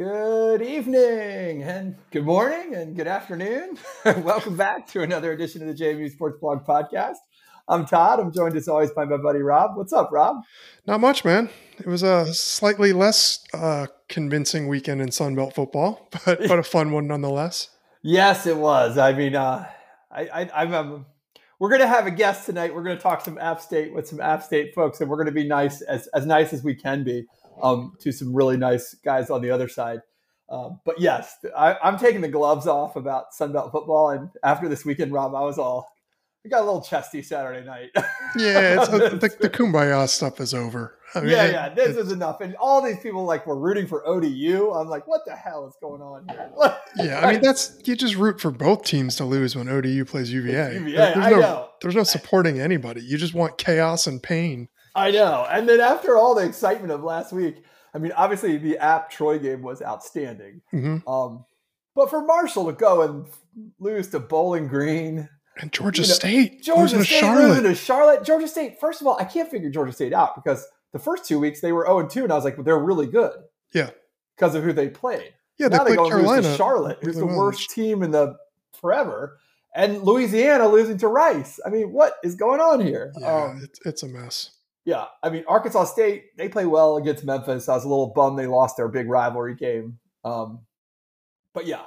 Good evening and good morning and good afternoon. Welcome back to another edition of the JMU Sports Blog Podcast. I'm Todd. I'm joined as always by my buddy Rob. What's up, Rob? Not much, man. It was a slightly less uh, convincing weekend in Sunbelt football, but but a fun one nonetheless. Yes, it was. I mean, uh, I, I, I'm, um, we're going to have a guest tonight. We're going to talk some App State with some App State folks, and we're going to be nice as as nice as we can be um, to some really nice guys on the other side. Uh, but yes, I, am taking the gloves off about Sunbelt football. And after this weekend, Rob, I was all, we got a little chesty Saturday night. yeah, uh, the, the kumbaya stuff is over. I mean, yeah, yeah, this is enough. And all these people like were rooting for ODU. I'm like, what the hell is going on here? yeah, I mean, that's you just root for both teams to lose when ODU plays UVA. UVA there's no, know. There's no supporting anybody. You just want chaos and pain. I know. And then after all the excitement of last week, I mean, obviously the app Troy game was outstanding. Mm-hmm. Um, but for Marshall to go and lose to Bowling Green and Georgia you know, State, Georgia State Charlotte. losing to Charlotte, Georgia State. First of all, I can't figure Georgia State out because the first two weeks they were zero and two, and I was like, well, they're really good. Yeah, because of who they played. Yeah, now they, they go Carolina. lose to Charlotte, who's the worst team in the forever, and Louisiana losing to Rice. I mean, what is going on here? Yeah, um, it's, it's a mess. Yeah, I mean Arkansas State they play well against Memphis. I was a little bummed they lost their big rivalry game. Um, but yeah,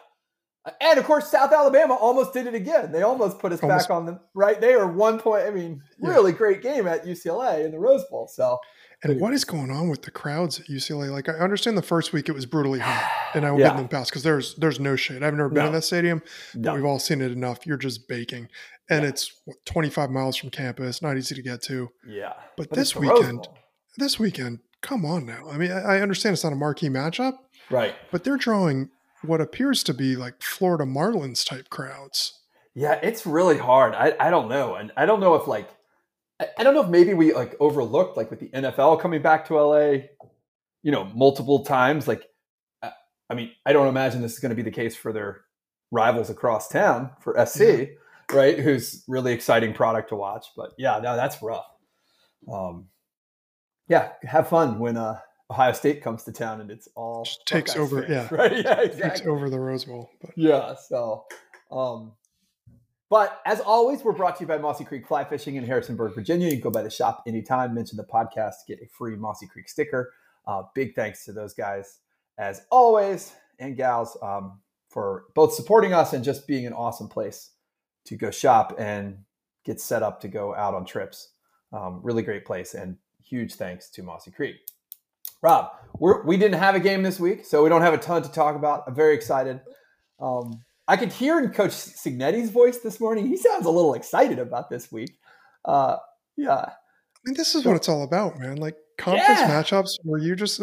and of course South Alabama almost did it again. They almost put us almost. back on the right. They are one point. I mean, really yeah. great game at UCLA in the Rose Bowl. So. And what is going on with the crowds at UCLA? Like, I understand the first week it was brutally hot, and I will yeah. give them pass because there's there's no shade. I've never been no. in that stadium, but no. we've all seen it enough. You're just baking and yeah. it's 25 miles from campus, not easy to get to. Yeah. But, but this weekend, this weekend, come on now. I mean, I understand it's not a marquee matchup, right? But they're drawing what appears to be like Florida Marlins type crowds. Yeah, it's really hard. I, I don't know, and I don't know if like I, I don't know if maybe we like overlooked like with the NFL coming back to LA, you know, multiple times. Like, I mean, I don't imagine this is going to be the case for their rivals across town for SC. Yeah right? Who's really exciting product to watch. But yeah, no, that's rough. Um, yeah, have fun when uh, Ohio State comes to town and it's all Just takes over. Fans, yeah, right. Yeah, exactly. Takes over the Rose Bowl. But. Yeah. So, um, but as always, we're brought to you by Mossy Creek Fly Fishing in Harrisonburg, Virginia. You can go by the shop anytime. Mention the podcast to get a free Mossy Creek sticker. Uh, big thanks to those guys as always and gals um, for both supporting us and just being an awesome place to go shop and get set up to go out on trips. Um, really great place, and huge thanks to Mossy Creek. Rob, we're, we did not have a game this week, so we don't have a ton to talk about. I'm very excited. Um, I could hear in Coach Cignetti's voice this morning. He sounds a little excited about this week. Uh, yeah. I mean, this is what it's all about, man. Like conference yeah. matchups where you just,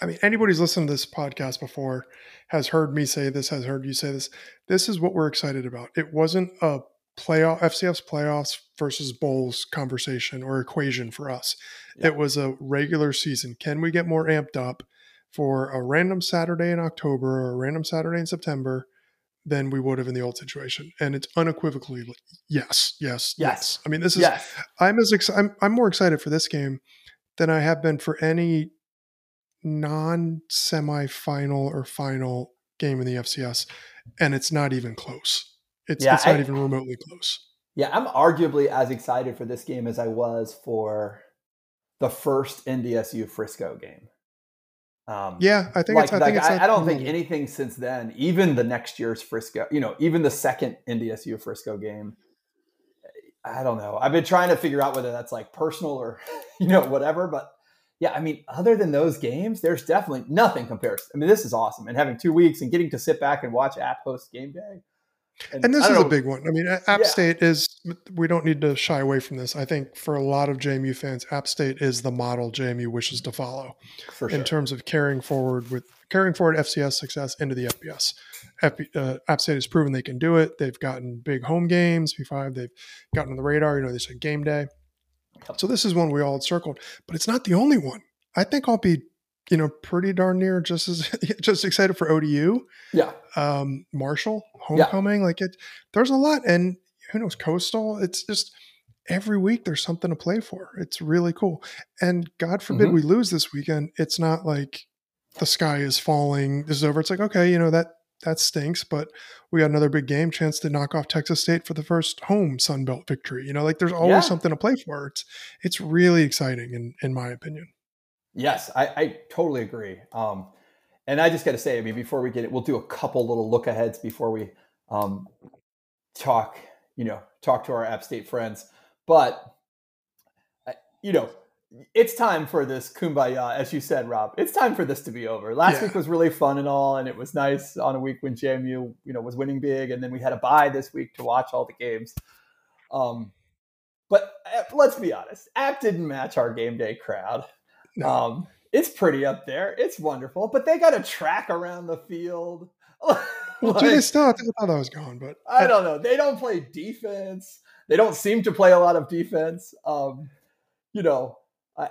I mean, anybody who's listened to this podcast before has heard me say this, has heard you say this. This is what we're excited about. It wasn't a playoff FCS playoffs versus bowls conversation or equation for us. Yeah. It was a regular season. Can we get more amped up for a random Saturday in October or a random Saturday in September than we would have in the old situation? And it's unequivocally yes, yes, yes. yes. I mean, this is yes. I'm as ex- I'm I'm more excited for this game than I have been for any non semifinal or final game in the FCS, and it's not even close. It's, yeah, it's not I, even remotely close. Yeah, I'm arguably as excited for this game as I was for the first NDSU Frisco game. Um, yeah, I think like, I, think like, I, I, don't think anything since then, even the next year's Frisco, you know, even the second NDSU Frisco game. I don't know. I've been trying to figure out whether that's like personal or you know whatever, but yeah, I mean, other than those games, there's definitely nothing compares. I mean, this is awesome. And having two weeks and getting to sit back and watch App host game day. And, and this is know, a big one. I mean, App yeah. State is, we don't need to shy away from this. I think for a lot of JMU fans, App State is the model JMU wishes to follow sure. in terms of carrying forward with carrying forward FCS success into the FBS. uh, App State has proven they can do it. They've gotten big home games, P5. They've gotten on the radar. You know, they said game day. So this is one we all had circled, but it's not the only one. I think I'll be, you know, pretty darn near just as just excited for ODU. Yeah. Um, Marshall homecoming, yeah. like it. There's a lot, and who knows, Coastal. It's just every week there's something to play for. It's really cool. And God forbid mm-hmm. we lose this weekend. It's not like the sky is falling. This is over. It's like okay, you know that that stinks, but we got another big game chance to knock off Texas State for the first home Sun Belt victory. You know, like there's always yeah. something to play for. It's it's really exciting in in my opinion. Yes, I, I totally agree. Um, and I just got to say, I mean, before we get it, we'll do a couple little look aheads before we um, talk, you know, talk to our App State friends. But you know, it's time for this kumbaya, as you said, Rob. It's time for this to be over. Last yeah. week was really fun and all, and it was nice on a week when JMU, you know, was winning big, and then we had a bye this week to watch all the games. Um, but uh, let's be honest, App didn't match our game day crowd. No. Um, it's pretty up there. It's wonderful, but they got a track around the field. well, like, they still, I thought I was gone, but I don't know. They don't play defense. They don't seem to play a lot of defense. Um, you know,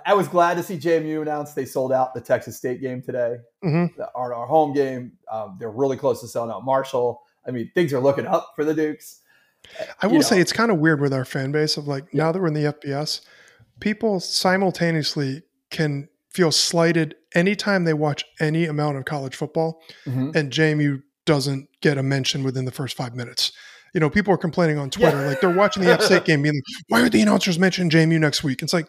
I was glad to see JMU announce they sold out the Texas State game today, mm-hmm. our, our home game. Um, they're really close to selling out Marshall. I mean, things are looking up for the Dukes. I will you know. say it's kind of weird with our fan base of like yeah. now that we're in the FBS, people simultaneously can feel slighted anytime they watch any amount of college football, mm-hmm. and JMU doesn't get a mention within the first five minutes. You know, people are complaining on Twitter, yeah. like they're watching the App State game, being like, "Why are the announcers mentioning JMU next week?" It's like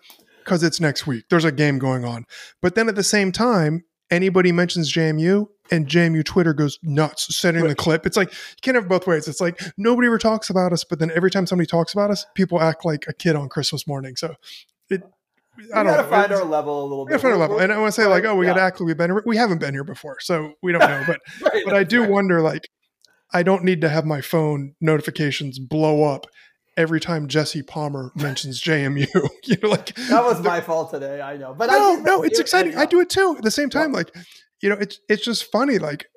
because it's next week. There's a game going on. But then at the same time, anybody mentions JMU and JMU Twitter goes nuts sending the clip. It's like you can't have both ways. It's like nobody ever talks about us, but then every time somebody talks about us, people act like a kid on Christmas morning. So it I don't gotta know. find it's, our level a little bit. Find our level. And I want to say, like, oh, we yeah. got to act like we've been here. We haven't been here before, so we don't know. But right, but I do right. wonder, like, I don't need to have my phone notifications blow up every time Jesse Palmer mentions JMU. you know, like that was my fault today. I know, but no, no, it's exciting. I do it too. At the same time, yeah. like you know, it's it's just funny. Like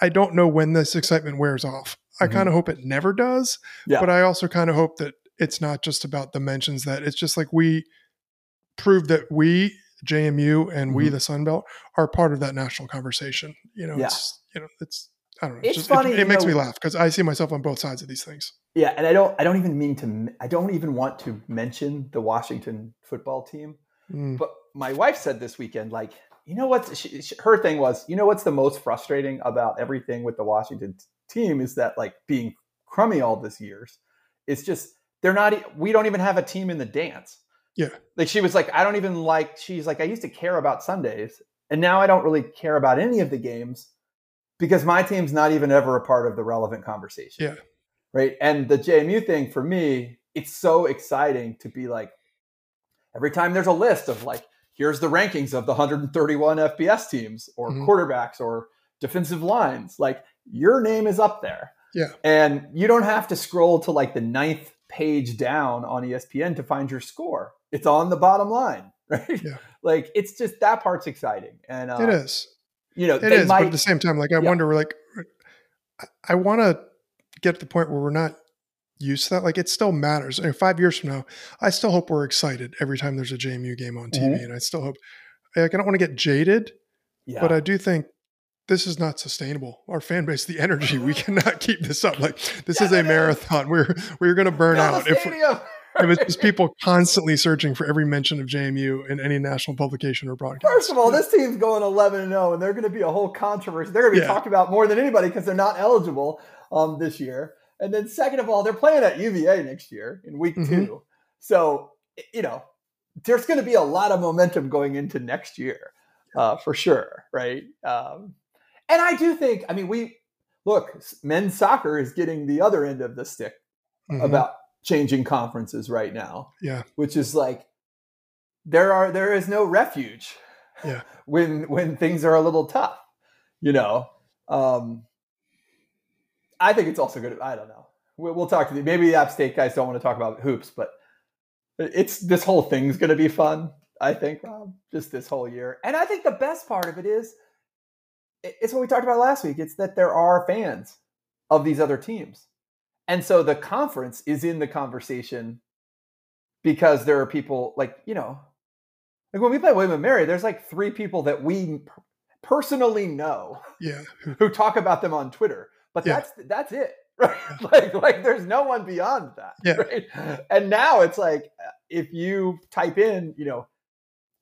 I don't know when this excitement wears off. I mm-hmm. kind of hope it never does. Yeah. But I also kind of hope that it's not just about the mentions. That it's just like we prove that we JMU and mm-hmm. we the Sun Belt are part of that national conversation. You know, yeah. it's you know, it's I don't know. It's, just, funny. It, it makes know, me laugh because I see myself on both sides of these things. Yeah, and I don't. I don't even mean to. I don't even want to mention the Washington football team. Mm. But my wife said this weekend, like, you know what? her thing was, you know what's the most frustrating about everything with the Washington team is that like being crummy all these years. It's just they're not. We don't even have a team in the dance. Yeah. Like she was like, I don't even like. She's like, I used to care about Sundays, and now I don't really care about any of the games because my team's not even ever a part of the relevant conversation. Yeah. Right. And the JMU thing for me, it's so exciting to be like, every time there's a list of like, here's the rankings of the 131 FBS teams or mm-hmm. quarterbacks or defensive lines, like your name is up there. Yeah. And you don't have to scroll to like the ninth page down on ESPN to find your score. It's on the bottom line, right? Yeah. like it's just that part's exciting. And uh, it is you know, it is, might, but at the same time, like I yeah. wonder, like I want to get to the point where we're not used to that. Like it still matters. And five years from now, I still hope we're excited every time there's a JMU game on TV, mm-hmm. and I still hope. Like I don't want to get jaded, yeah. but I do think this is not sustainable. Our fan base, the energy, we cannot keep this up. Like this yeah, is a marathon. We're we're going to burn out if it was just people constantly searching for every mention of JMU in any national publication or broadcast. First of all, this team's going 11 and 0, and they're going to be a whole controversy. They're going to be yeah. talked about more than anybody because they're not eligible um, this year. And then, second of all, they're playing at UVA next year in week mm-hmm. two. So, you know, there's going to be a lot of momentum going into next year uh, for sure. Right. Um, and I do think, I mean, we look, men's soccer is getting the other end of the stick mm-hmm. about changing conferences right now. Yeah. Which is like there are there is no refuge. Yeah. when when things are a little tough, you know. Um I think it's also good. I don't know. We'll, we'll talk to the maybe the App State guys don't want to talk about hoops, but it's this whole thing's going to be fun. I think, Rob, just this whole year. And I think the best part of it is it's what we talked about last week. It's that there are fans of these other teams. And so the conference is in the conversation because there are people like, you know, like when we play William and Mary, there's like three people that we personally know. Yeah. who talk about them on Twitter. But yeah. that's that's it. Right? like like there's no one beyond that. Yeah. Right. And now it's like uh, if you type in, you know,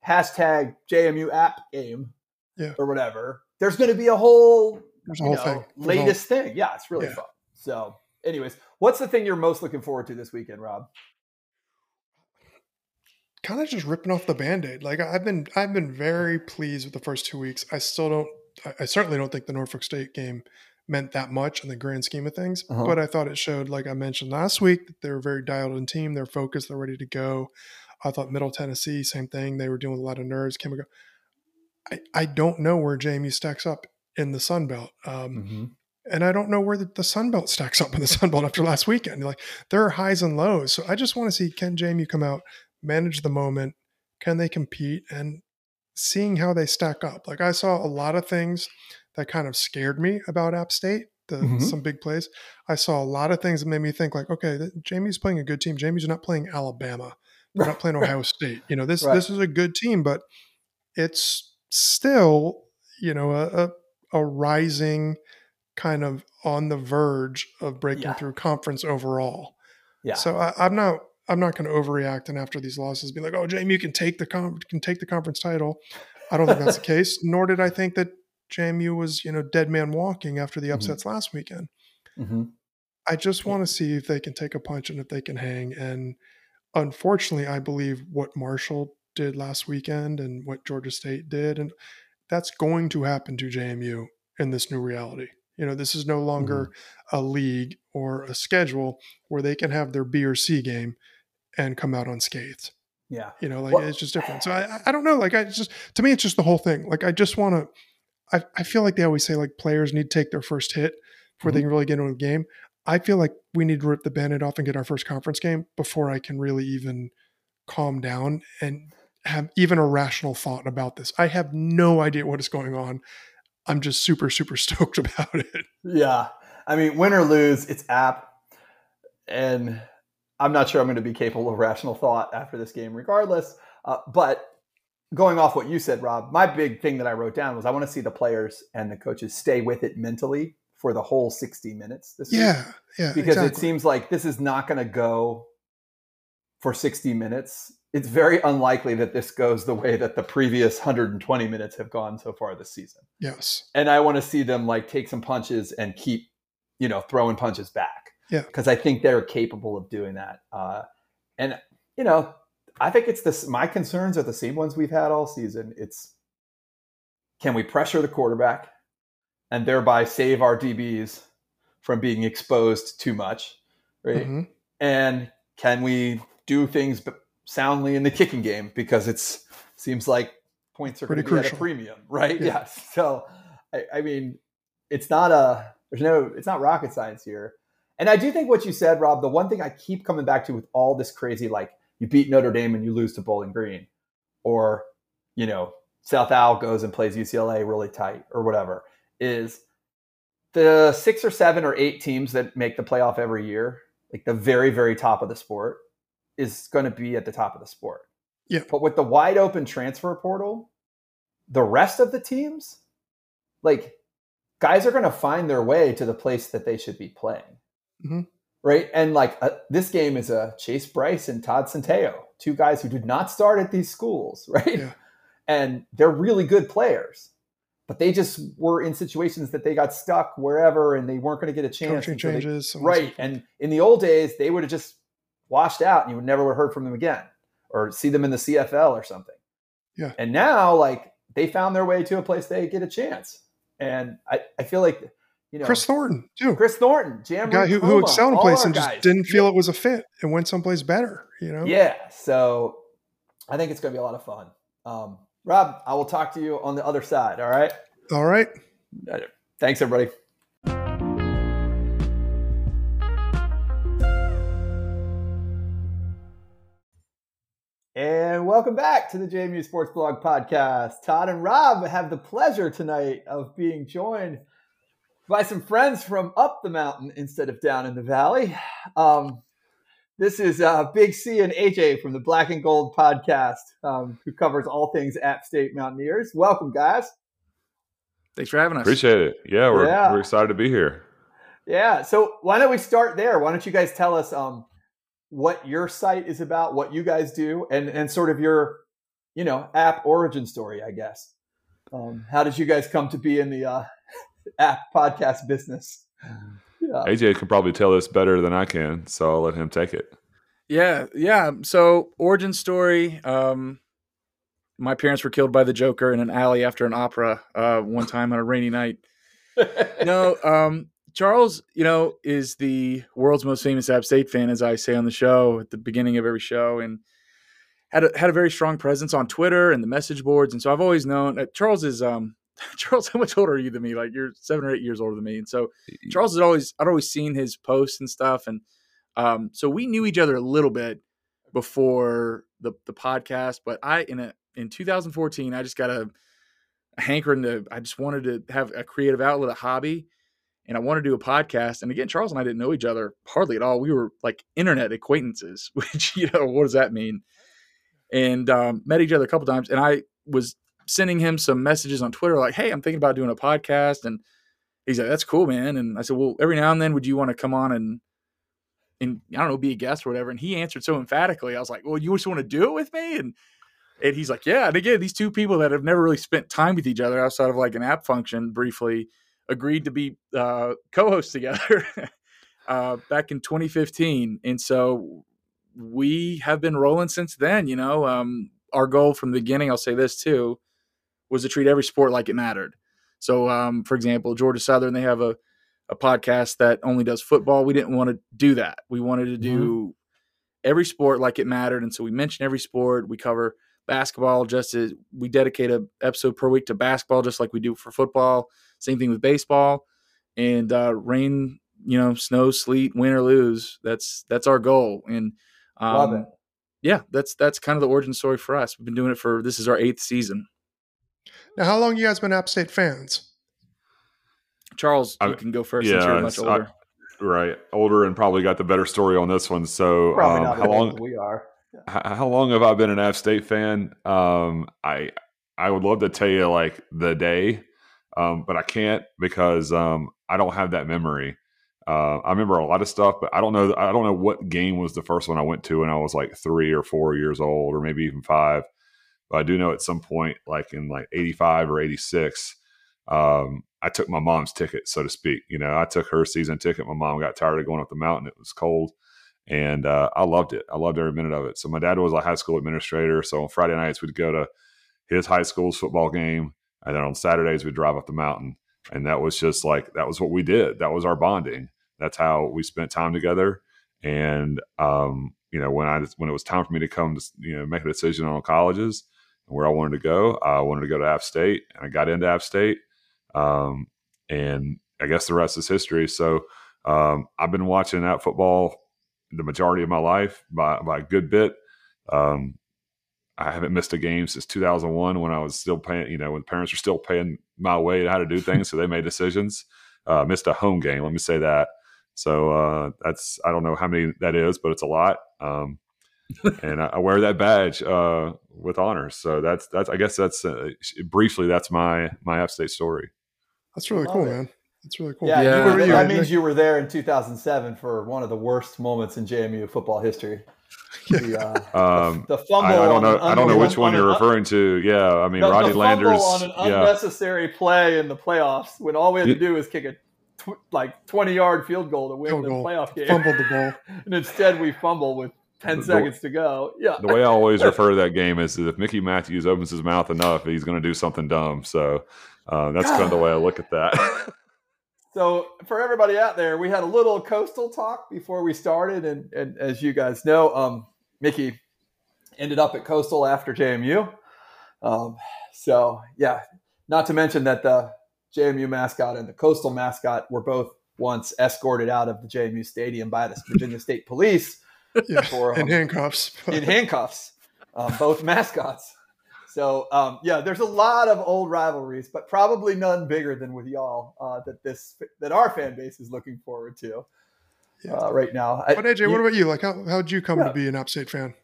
hashtag JMU app game, yeah. or whatever, there's going to be a whole, There's a whole know, thing. There's a latest thing. Yeah, it's really fun. So, anyways, what's the thing you're most looking forward to this weekend, Rob? kind of just ripping off the band-aid like i've been i've been very pleased with the first two weeks i still don't I- certainly don't think the norfolk state game meant that much in the grand scheme of things Uh-huh. but i thought it showed like i mentioned last week that they're a very dialed in team they're focused they're ready to go i thought middle tennessee same thing they were dealing with a lot of nerves came i, I don't know where jmu stacks up in the sun belt um, Mm-hmm. And I don't know where the, the Sun Belt stacks up in the Sun Belt after last weekend. Like there are highs and lows. So I just want to see can Jamie come out, manage the moment, can they compete, and seeing how they stack up. Like I saw a lot of things that kind of scared me about App State. The, Mhm. Some big plays. I saw a lot of things that made me think like, okay, Jamie's playing a good team. Jamie's not playing Alabama. They're not playing Ohio State. You know, this Right. this is a good team, but it's still, you know, a, a, a rising kind of on the verge of breaking Yeah. through conference overall. Yeah. So I, I'm not I'm not going to overreact and after these losses be like, oh, JMU can take the con- can take the conference title. I don't think that's the case. Nor did I think that JMU was you know dead man walking after the Mhm. upsets last weekend. Mm-hmm. I just want to see if they can take a punch and if they can hang. And unfortunately, I believe what Marshall did last weekend and what Georgia State did, and that's going to happen to JMU in this new reality. You know, this is no mm-hmm. longer a league or a schedule where they can have their B or C game and come out unscathed. Yeah. You know, like Well- it's just different. So I, I- don't know. Like I just to me, it's just the whole thing. Like I just want to. I, I feel like they always say like players need to take their first hit before they mm-hmm. can really get into the game. I feel like we need to rip the band-aid off and get our first conference game before I can really even calm down and have even a rational thought about this. I have no idea what is going on. I'm just super, super stoked about it. Yeah. I mean, win or lose, it's app. And I'm not sure I'm going to be capable of rational thought after this game, regardless. Uh, but going off what you said, Rob, my big thing that I wrote down was I want to see the players and the coaches stay with it mentally for the whole 60 minutes this week. Yeah, yeah. Because it seems like this is not going to go for 60 minutes. It's very unlikely that this goes the way that the previous 120 minutes have gone so far this season yes. and I want to see them like take some punches and keep, you know, throwing punches back. Yeah. because I think they're capable of doing that. Uh, and you know, I think it's this. My concerns are the same ones we've had all season. It's can we pressure the quarterback and thereby save our DBs from being exposed too much, right? Mhm. And can we do things soundly in the kicking game because it's seems like points are going to Pretty be at a crucial. premium, right? Yeah. Yes. So, I, I mean, it's not a there's no it's not rocket science here. And I do think what you said, Rob. The one thing I keep coming back to with all this crazy, like you beat Notre Dame and you lose to Bowling Green, or you know South Al goes and plays UCLA really tight, or whatever, is the six or seven or eight teams that make the playoff every year, like the very very top of the sport, is going to be at the top of the sport. Yeah. But with the wide open transfer portal, the rest of the teams, like guys are going to find their way to the place that they should be playing. Mhm. Right. And like uh, this game is a Chase Brice and Todd Centeio, two guys who did not start at these schools. Right. Yeah. And they're really good players, but they just were in situations that they got stuck wherever and they weren't going to get a chance. Coaching and so they- changes. so on and so right. And in the old days, they would have just washed out and you would never have heard from them again or see them in the CFL or something. Yeah. And now, like, they found their way to a place they get a chance. And I, I feel like, you know, Kris Thornton too. Kris Thornton, Jam guy who, who excelled in place and just didn't feel it was a fit and went someplace better. You know. Yeah. So I think it's going to be a lot of fun. Um, Rob, I will talk to you on the other side. All right. All right. Thanks, everybody. Welcome back to the JMU Sports Blog Podcast. Todd and Rob have the pleasure tonight of being joined by some friends from up the mountain instead of down in the valley. Um, this is uh, Big C and AJ from the Black and Gold Podcast, um, who covers all things App State Mountaineers. Welcome, guys. Thanks for having us. Appreciate it. Yeah, we're Yeah. we're excited to be here. Yeah. So why don't we start there? Why don't you guys tell us um, what your site is about, what you guys do, and and sort of your, you know, app origin story, I guess. Um, how did you guys come to be in the uh, app podcast business? Yeah. AJ can probably tell this better than I can, so I'll let him take it. Yeah, yeah. So origin story. Um, my parents were killed by the Joker in an alley after an opera uh, one time on a rainy night. no, um, Charles, you know, is the world's most famous App State fan, as I say on the show at the beginning of every show, and had a, had a very strong presence on Twitter and the message boards. And so I've always known uh, Charles is um, Charles. How much older are you than me? Like you're seven or eight years older than me. And so Charles has always I'd always seen his posts and stuff, and um, so we knew each other a little bit before the the podcast. But I in a in 2014, I just got a, a hankering to. I just wanted to have a creative outlet, a hobby and I wanted to do a podcast. And again, Charles and I didn't know each other hardly at all. We were like internet acquaintances, which you know what does that mean? And um, met each other a couple times, and I was sending him some messages on Twitter like, "Hey, I'm thinking about doing a podcast," and he's like, "That's cool, man." And I said, "Well, every now and then, would you want to come on and and I don't know, be a guest or whatever?" And he answered so emphatically. I was like, "Well, you just want to do it with me?" And and he's like, "Yeah." And again, these two people that have never really spent time with each other outside of like an app function briefly agreed to be uh, co-hosts together uh, back in 2015, and so we have been rolling since then. You know, um, our goal from the beginning, I'll say this too, was to treat every sport like it mattered. So, um, for example, Georgia Southern, they have a a podcast that only does football. We didn't want to do that. We wanted to do mm-hmm. every sport like it mattered, and so we mention every sport. We cover basketball just as we dedicate a episode per week to basketball, just like we do for football. Same thing with baseball. And uh, rain, you know, snow, sleet, win or lose. That's that's our goal. And um, love it. Yeah, that's that's kind of the origin story for us. We've been doing it for this is our eighth season. Now, how long you guys been App State fans? Charles, you can go first yeah, since you're much older. I, right, older and probably got the better story on this one. So, um, how long we are? How long have I been an App State fan? Um, I I would love to tell you like the day, um, but I can't because um, I don't have that memory. Uh, I remember a lot of stuff, but I don't know. I don't know what game was the first one I went to when I was like three or four years old, or maybe even five. But I do know at some point, like in like '85 or '86, um, I took my mom's ticket, so to speak. You know, I took her season ticket. My mom got tired of going up the mountain; it was cold, and uh, I loved it. I loved every minute of it. So my dad was a high school administrator, so on Friday nights we'd go to his high school's football game and then on Saturdays, we'd drive up the mountain. And that was just like, that was what we did. That was our bonding. That's how we spent time together. And, um, you know, when I, when it was time for me to come to, you know, make a decision on colleges and where I wanted to go, I wanted to go to App State and I got into App State. Um, and I guess the rest is history. So, um, I've been watching that football the majority of my life by, by a good bit. Um, I haven't missed a game since 2001 when I was still paying, you know, when parents were still paying my way to how to do things. so they made decisions. Uh, missed a home game, let me say that. So uh, that's, I don't know how many that is, but it's a lot. Um, and I, I, wear that badge uh, with honor. So that's, that's, I guess that's uh, briefly, that's my, my App State story. That's really cool, it. man. That's really cool. Yeah, yeah. Were, that means you were there in 2007 for one of the worst moments in JMU football history. The, uh, um, the, fumble. I, I don't know. I don't know which one you're referring to. Yeah, I mean, the, Rodney the Landers on an unnecessary yeah. play in the playoffs when all we had to do was kick a tw- like 20 yard field goal to win field the goal. playoff game. Fumbled the ball, and instead we fumble with 10 seconds to go. Yeah. The way I always refer to that game is that if Mickey Matthews opens his mouth enough, he's going to do something dumb. So uh, that's kind of the way I look at that. So for everybody out there, we had a little coastal talk before we started, and, and as you guys know, um, Mickey ended up at Coastal after JMU. Um, so yeah, not to mention that the JMU mascot and the Coastal mascot were both once escorted out of the JMU stadium by the Virginia State Police yeah, for, um, in handcuffs. in handcuffs, um, both mascots. So um, yeah, there's a lot of old rivalries, but probably none bigger than with y'all uh, that this that our fan base is looking forward to yeah. uh, right now. But AJ, I, what about you? Like, how how did you come yeah. to be an App State fan?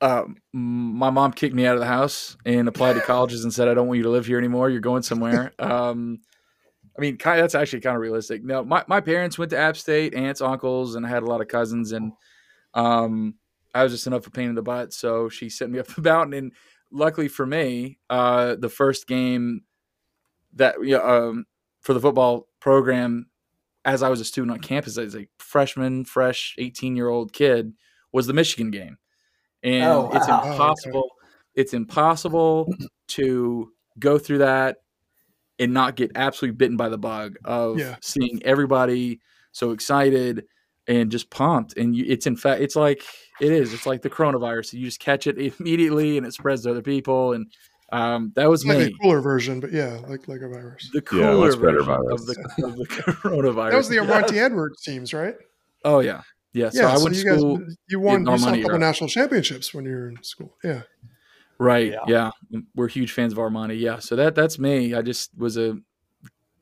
Um, my mom kicked me out of the house and applied to colleges and said, "I don't want you to live here anymore. You're going somewhere." um, I mean, kind of, that's actually kind of realistic. No, my, my parents went to App State, aunts, uncles, and I had a lot of cousins, and um, I was just enough of a pain in the butt. So she sent me up the mountain, and luckily for me, uh, the first game that you know, um, for the football program, as I was a student on campus, as a freshman, fresh eighteen year old kid, was the Michigan game, and Oh, wow. it's Oh, okay. impossible. It's impossible to go through that and not get absolutely bitten by the bug of Yeah. seeing everybody so excited and just pumped. And you, it's in fact, it's like it is. It's like the coronavirus. You just catch it immediately, and it spreads to other people. And um, that was It's like me. a cooler version, but yeah, like like a virus. The Yeah, cooler much better version virus. of the, of the coronavirus. That was the Armanti Edwards teams, right? oh yeah, yeah. So yeah, I so went you school. guys you won you saw a couple era. national championships when you were in school. Yeah. Right. Yeah. Yeah. We're huge fans of Armanti. Yeah. So that that's me. I just was a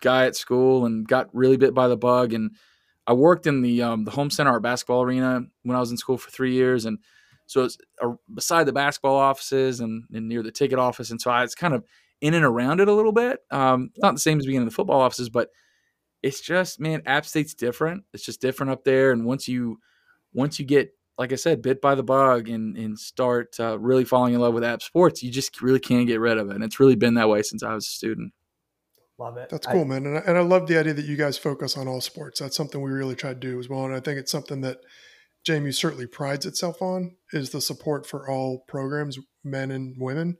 guy at school and got really bit by the bug. And I worked in the um, the Holmes Center art basketball arena when I was in school for three years. And so it's uh, beside the basketball offices and, and near the ticket office. And so I was kind of in and around it a little bit. Um, not the same as being in the football offices, but it's just man, App State's different. It's just different up there. And once you once you get like I said, bit by the bug and and start uh, really falling in love with app sports, you just really can't get rid of it. And it's really been that way since I was a student. Love it. That's I- cool, man. And I, and I love the idea that you guys focus on all sports. That's something we really try to do as well. And I think it's something that JMU certainly prides itself on is the support for all programs, men and women.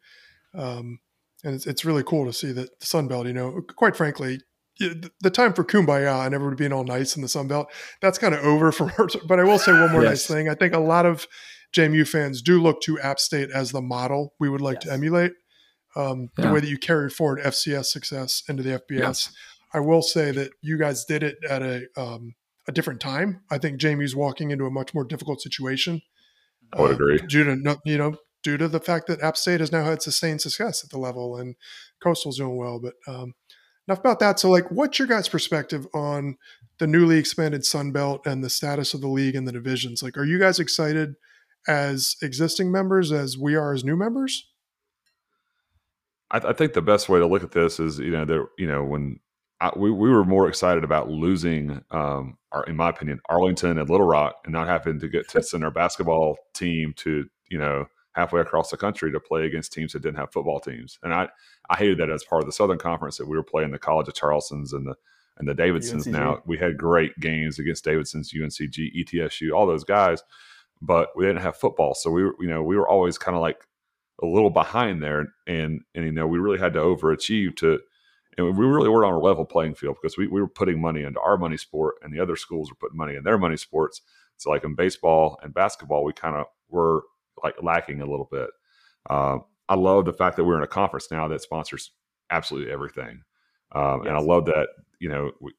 Um, and it's, it's really cool to see that the Sun Belt, you know, quite frankly, the- the time for kumbaya and everybody being all nice in the Sun Belt, that's kind of over for her. But I will say one more nice thing. I think a lot of JMU fans do look to App State as the model we would like to emulate. Um, The way that you carried forward FCS success into the FBS. Yes. I will say that you guys did it at a um, a different time. I think Jamie's walking into a much more difficult situation. I would uh, agree. Due to you know due to the fact that App State has now had sustained success at the level and Coastal's doing well. But um, enough about that. So, like, what's your guys' perspective on the newly expanded Sun Belt and the status of the league and the divisions? Like, are you guys excited as existing members as we are as new members? I, I think the best way to look at this is, you know, there, you know, when I, we we were more excited about losing, um, our, in my opinion, Arlington and Little Rock, and not having to get to send our basketball team to, you know, halfway across the country to play against teams that didn't have football teams. And I, I hated that as part of the Southern Conference that we were playing the College of Charleston's and the and the Davidsons. UNCG. Now we had great games against Davidson's, UNCG, ETSU, all those guys, but we didn't have football, so we were, you know, we were always kind of like a little behind there, and and you know we really had to overachieve to, and we really weren't on a level playing field because we, we were putting money into our money sport, and the other schools were putting money in their money sports. So like in baseball and basketball, we kind of were like lacking a little bit. Um, I love the fact that we're in a conference now that sponsors absolutely everything, um, and I love that you know we,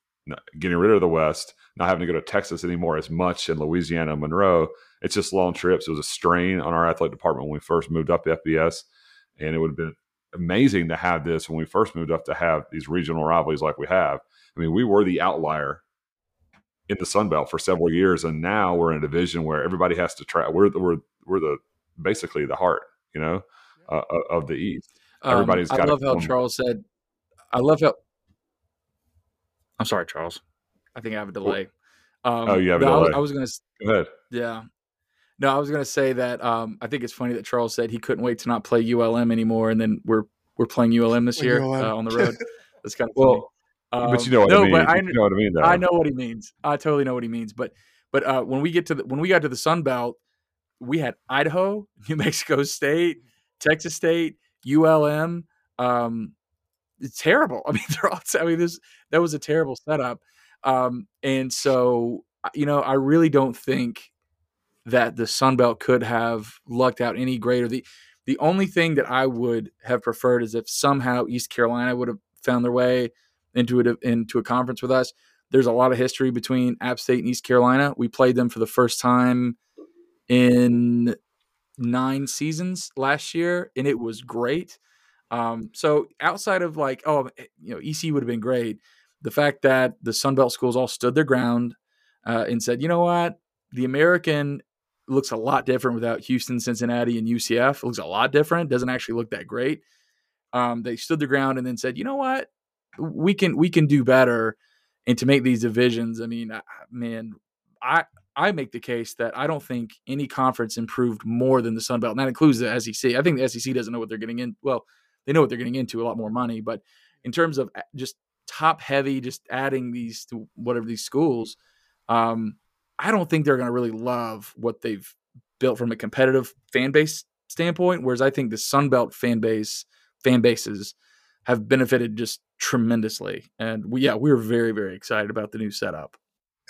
getting rid of the West, not having to go to Texas anymore as much in Louisiana, and Monroe. It's just long trips. It was a strain on our athletic department when we first moved up to FBS, and it would have been amazing to have this when we first moved up to have these regional rivalries like we have. I mean, we were the outlier in the Sun Belt for several years, and now we're in a division where everybody has to try. We're the, we're we're the basically the heart, you know, uh, of- of the East. Everybody's Um, I love how Charles said. I love how. I'm sorry, Charles. I think I have a delay. Um, Oh, you have a no, I was- delay. I was going to. Go ahead. Yeah. No, I was going to say that um, I think it's funny that Charles said he couldn't wait to not play ULM anymore, and then we're we're playing ULM this year ULM. uh, on the road. That's kind of Well, funny. but you Um, know what no, I mean. But I, you know what I mean, though. I know what he means. I totally know what he means. But but uh, when we get to the when we got to the Sun Belt, we had Idaho, New Mexico State, Texas State, ULM. Um, it's terrible. I mean, they're all. I mean, this that was a terrible setup. Um, and so you know, I really don't think that the Sun Belt could have lucked out any greater. The the only thing that I would have preferred is if somehow East Carolina would have found their way into it into a conference with us. There's a lot of history between App State and East Carolina. We played them for the first time in nine seasons last year, and it was great. Um, so outside of like, oh, you know, EC would have been great. The fact that the Sun Belt schools all stood their ground uh, and said, you know what, the American looks a lot different without Houston, Cincinnati, and UCF. It looks a lot different. Doesn't actually look that great. Um, they stood their ground and then said, you know what, we can we can do better. And to make these divisions, I mean, man, I I make the case that I don't think any conference improved more than the Sun Belt, and that includes the SEC. I think the SEC doesn't know what they're getting in. Well, they know what they're getting into, a lot more money, but in terms of just top heavy, just adding these to whatever these schools, um, I don't think they're going to really love what they've built from a competitive fan base standpoint. Whereas I think the Sun Belt fan base fan bases have benefited just tremendously, and we yeah we are very very excited about the new setup.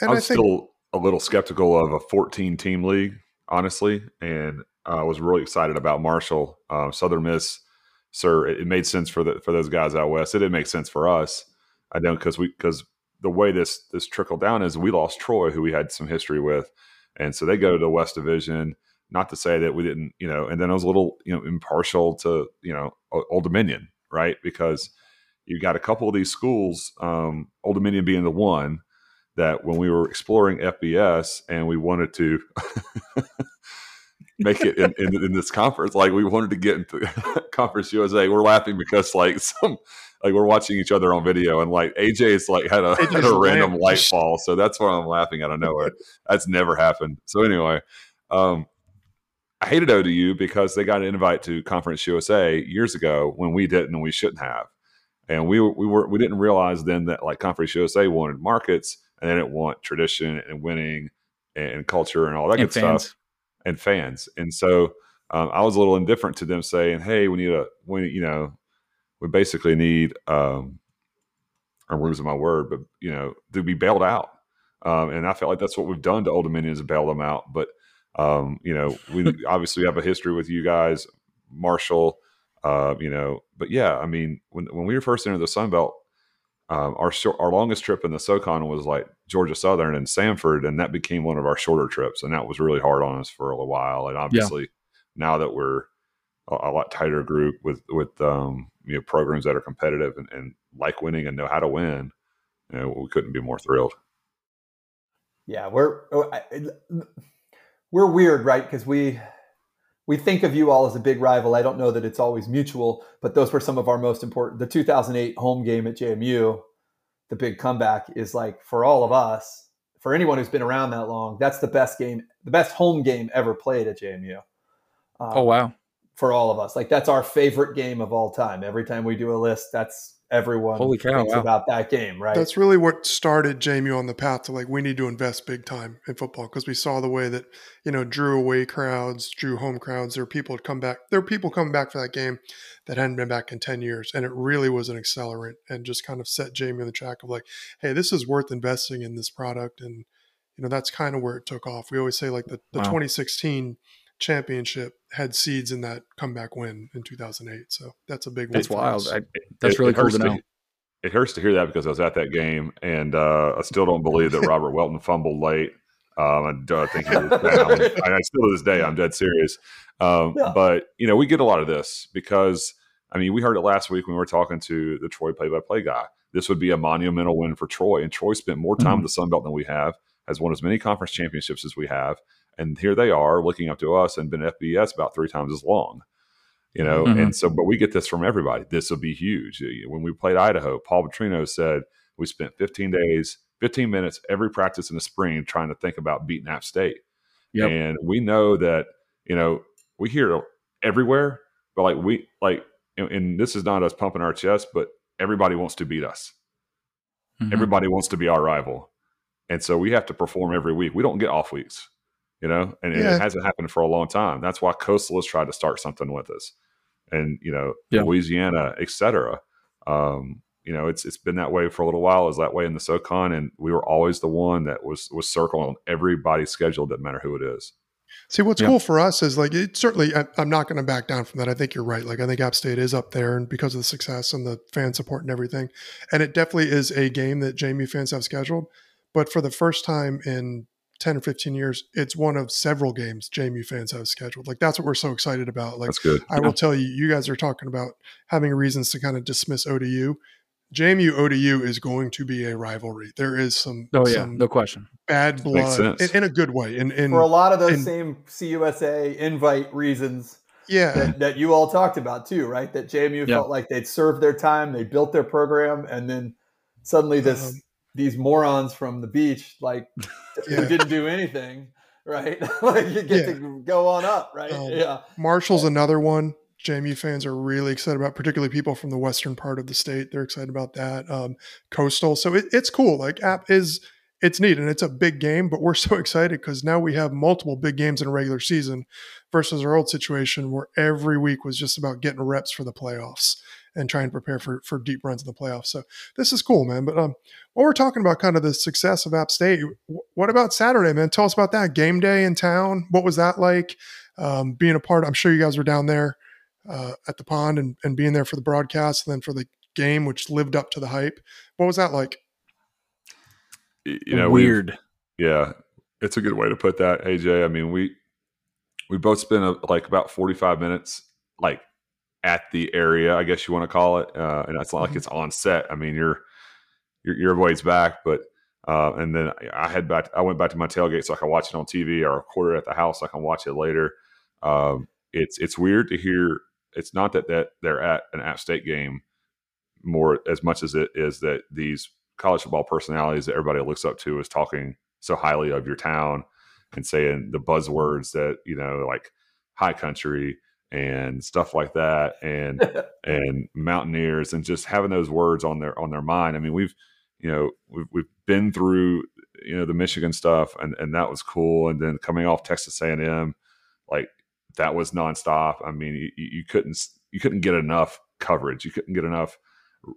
And I'm think- still a little skeptical of a 14 team league, honestly, and I uh, was really excited about Marshall, uh, Southern Miss. Sir, it, made sense for the for those guys out west. It didn't make sense for us. I don't because we because the way this this trickled down is we lost Troy, who we had some history with, and so they go to the West Division. Not to say that we didn't, you know, and then I was a little, you know, impartial to, you know, Old Dominion, right? Because you've got a couple of these schools, um, Old Dominion being the one that when we were exploring FBS and we wanted to make it in, in, in, this conference, like we wanted to get into Conference USA, we're laughing because like some like we're watching each other on video and like AJ is like had a, had a random light fall. So that's why I'm laughing out of nowhere. That's never happened. So anyway, um, I hated ODU because they got an invite to Conference USA years ago when we didn't and we shouldn't have. And we we were we didn't realize then that like Conference USA wanted markets and they didn't want tradition and winning and culture and all that and good fans. stuff and fans. And so um, I was a little indifferent to them saying, "Hey, we need a we you know we basically need um, I'm losing my word, but you know to be bailed out." Um, and I felt like that's what we've done to Old Dominion is bail them out. But um, you know, we obviously have a history with you guys, Marshall. Uh, you know, but yeah, I mean, when when we were first into the Sun Belt, um, our our longest trip in the SoCon was like Georgia Southern and Samford, and that became one of our shorter trips, and that was really hard on us for a while. And obviously, yeah. now that we're a, a, lot tighter group with with um, you know programs that are competitive and, and like winning and know how to win, you know, we couldn't be more thrilled. Yeah, we're oh, we're weird, right? Because we we think of you all as a big rival. I don't know that it's always mutual, but those were some of our most important. The 2008 home game at JMU, the big comeback, is like for all of us, for anyone who's been around that long, that's the best game, the best home game ever played at JMU. Um, oh wow! For all of us, like that's our favorite game of all time. Every time we do a list, that's everyone Holy cow, thinks wow. about that game, right? That's really what started Jamie on the path to like we need to invest big time in football because we saw the way that you know drew away crowds, drew home crowds. There were people come back. There were people coming back for that game that hadn't been back in ten years, and it really was an accelerant and just kind of set Jamie on the track of like, hey, this is worth investing in this product, and you know that's kind of where it took off. We always say like the, the wow. 2016 championship had seeds in that comeback win in 2008. So that's a big one. That's wild. I, that's it, really it cool to know. To, it hurts to hear that because I was at that game and uh, I still don't believe that Robert Welton fumbled late. Um, I uh, think he was down. I, still to this day, I'm dead serious. Um, yeah. But you know, we get a lot of this because I mean, we heard it last week when we were talking to the Troy play-by-play guy. This would be a monumental win for Troy, and Troy spent more time mm-hmm. in the Sun Belt than we have, has won as many conference championships as we have, and here they are looking up to us and been FBS about three times as long you know mm-hmm. and so but we get this from everybody. This will be huge. When we played idaho paul petrino said we spent 15 days 15 minutes every practice in the spring trying to think about beating app state. Yep. and we know that you know we hear everywhere but like we like and, and this is not us pumping our chest but everybody wants to beat us. Mm-hmm. everybody wants to be our rival. And so we have to perform every week. We don't get off weeks you know, and, yeah. it hasn't happened for a long time. That's why Coastal has tried to start something with us, and you know, yeah. Louisiana, etc. Um, you know, it's it's been that way for a little while. Is that way in the SoCon, and we were always the one that was was circling everybody's schedule. Doesn't matter who it is. See, what's yeah. cool for us is like it certainly. I, am not going to back down from that. I think you're right. Like I think App State is up there, and because of the success and the fan support and everything, and it definitely is a game that JMU fans have scheduled. But for the first time in 10 or 15 years, it's one of several games JMU fans have scheduled. Like that's what we're so excited about. Like that's good. I will tell you, you guys are talking about having reasons to kind of dismiss ODU. JMU ODU is going to be a rivalry. There is some oh yeah, some no question, bad blood in, in, a good way. In, in for a lot of those in, same CUSA invite reasons, yeah, that, that, you all talked about too, right? That JMU yeah. felt like they'd served their time, they built their program, and then suddenly this um, these morons from the beach like Yeah. who didn't do anything, right? like you get Yeah. to go on up, right? Um, yeah. Marshall's another one. JMU fans are really excited about, particularly people from the western part of the state. They're excited about that. Um, Coastal, so it, it's cool. Like App is, it's neat and it's a big game, but we're so excited because now we have multiple big games in a regular season versus our old situation where every week was just about getting reps for the playoffs and try and prepare for for deep runs in the playoffs. So this is cool, man. But um, while we're talking about kind of the success of App State, what about Saturday, man? Tell us about that game day in town. What was that like? Um, being a part, I'm sure you guys were down there uh, at the pond and, and being there for the broadcast and then for the game, which lived up to the hype. What was that like? You know, weird. Yeah, it's a good way to put that, AJ. I mean, we we both spent a, like about forty five minutes like at the area, I guess you want to call it, uh, and it's not like Mhm. it's on set. I mean, you're you're, you're ways back, but uh, and then I had back. I went back to my tailgate so I can watch it on TV. I recorded it at the house so I can watch it later. Um, it's it's weird to hear. It's not that that they're at an App State game more as much as it is that these college football personalities that everybody looks up to is talking so highly of your town and saying the buzzwords that you know like high country and stuff like that and and mountaineers and just having those words on their on their mind. I mean we've you know we've, we've been through you know the michigan stuff and and that was cool and then coming off texas a&m like that was nonstop. I mean you, you couldn't you couldn't get enough coverage. You couldn't get enough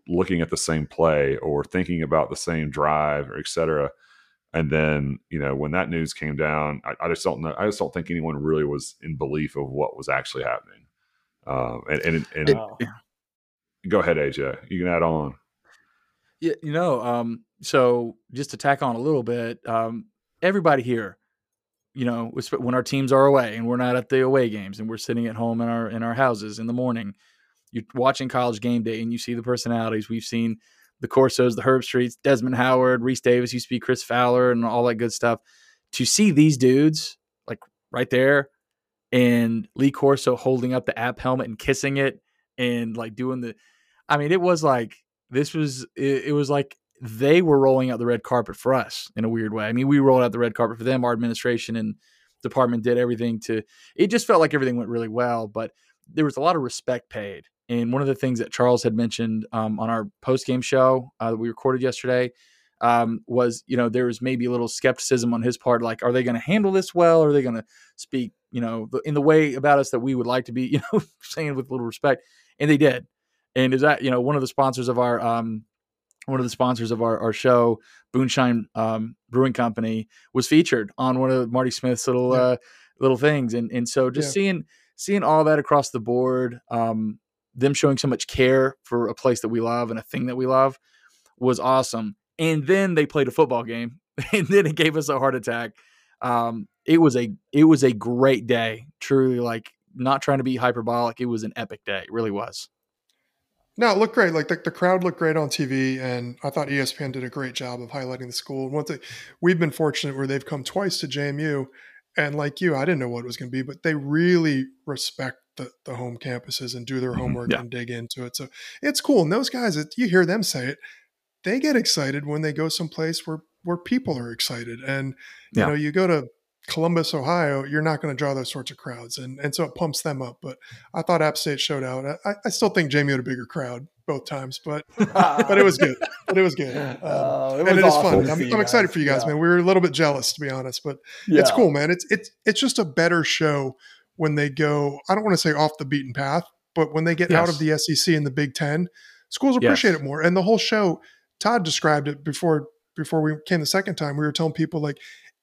looking at the same play or thinking about the same drive or et cetera and then, you know, when that news came down, I, I just don't know. I just don't think anyone really was in belief of what was actually happening. Um, and and, and Wow. go ahead, AJ. You can add on. Yeah, you know, um, so just to tack on a little bit, um, everybody here, you know, when our teams are away and we're not at the away games and we're sitting at home in our in our houses in the morning, you're watching college game day and you see the personalities. We've seen the Corsos, the Herbstreits, Desmond Howard, Rece Davis used to be Chris Fowler, and all that good stuff. To see these dudes like right there, and Lee Corso holding up the app helmet and kissing it, and like doing the, I mean, it was like this was it, it was like they were rolling out the red carpet for us in a weird way. I mean, we rolled out the red carpet for them. Our administration and department did everything to. It just felt like everything went really well, but there was a lot of respect paid. And one of the things that Charles had mentioned um, on our post game show uh, that we recorded yesterday um, was, you know, there was maybe a little skepticism on his part, like, are they going to handle this well? Are they going to speak, you know, the- in the way about us that we would like to be, you know, saying with a little respect? And they did. And is that, you know, one of the sponsors of our um, one of the sponsors of our, our show, Boonshine um, Brewing Company, was featured on one of Marty Smith's little Yeah. uh, little things, and and so just Yeah. seeing seeing all that across the board, um, them showing so much care for a place that we love and a thing that we love, was awesome. And then they played a football game, and then it gave us a heart attack. Um, it was a it was a great day, truly. Like not trying to be hyperbolic, it was an epic day. It really was. No, it looked great. Like the, the crowd looked great on TV, and I thought ESPN did a great job of highlighting the school. And one thing we've been fortunate where they've come twice to JMU, and like you, I didn't know what it was going to be, but they really respect the, the home campuses and do their Mhm. homework Yeah. and dig into it. So it's cool. And those guys, it- you hear them say it, they get excited when they go someplace where where people are excited. And you Yeah. know, you go to Columbus, Ohio, you're not going to draw those sorts of crowds, and and so it pumps them up. But I thought App State showed out. I, I still think Jamie had a bigger crowd both times, but but it was good. But it was good. Um, Oh, it and was it is awesome fun. I'm, I'm excited for you guys, Yeah. man. We were a little bit jealous, to be honest, but it's cool, man. It's it's it's just a better show when they go. I don't want to say off the beaten path, but when they get out of the SEC and the Big Ten, schools Yes. appreciate it more. And the whole show, Todd described it before before we came the second time. We were telling people like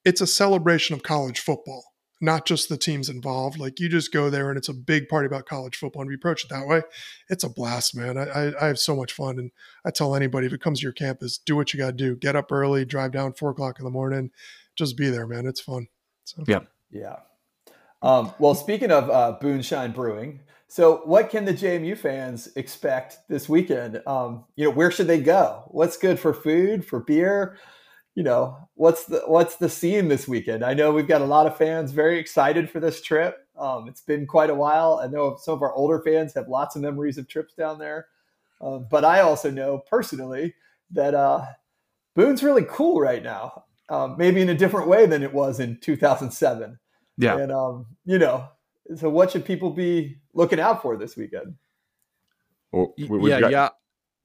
it's a celebration of college football, not just the teams involved. Like you just go there and it's a big party about college football. And we approach it that way, it's a blast, man. I, I, I have so much fun, and I tell anybody if it comes to your campus, do what you got to do. Get up early, drive down four o'clock in the morning, just be there, man. It's fun. So Yeah. Yeah. Um, well, speaking of uh, Boonshine Brewing, so what can the JMU fans expect this weekend? Um, you know, where should they go? What's good for food, for beer? You know, what's the what's the scene this weekend? I know we've got a lot of fans very excited for this trip. Um, it's been quite a while. I know some of our older fans have lots of memories of trips down there, um, but I also know personally that uh, Boone's really cool right now. Um, maybe in a different way than it was in 2007. Yeah. And um, you know, so what should people be looking out for this weekend? Well, we, yeah, got, yeah.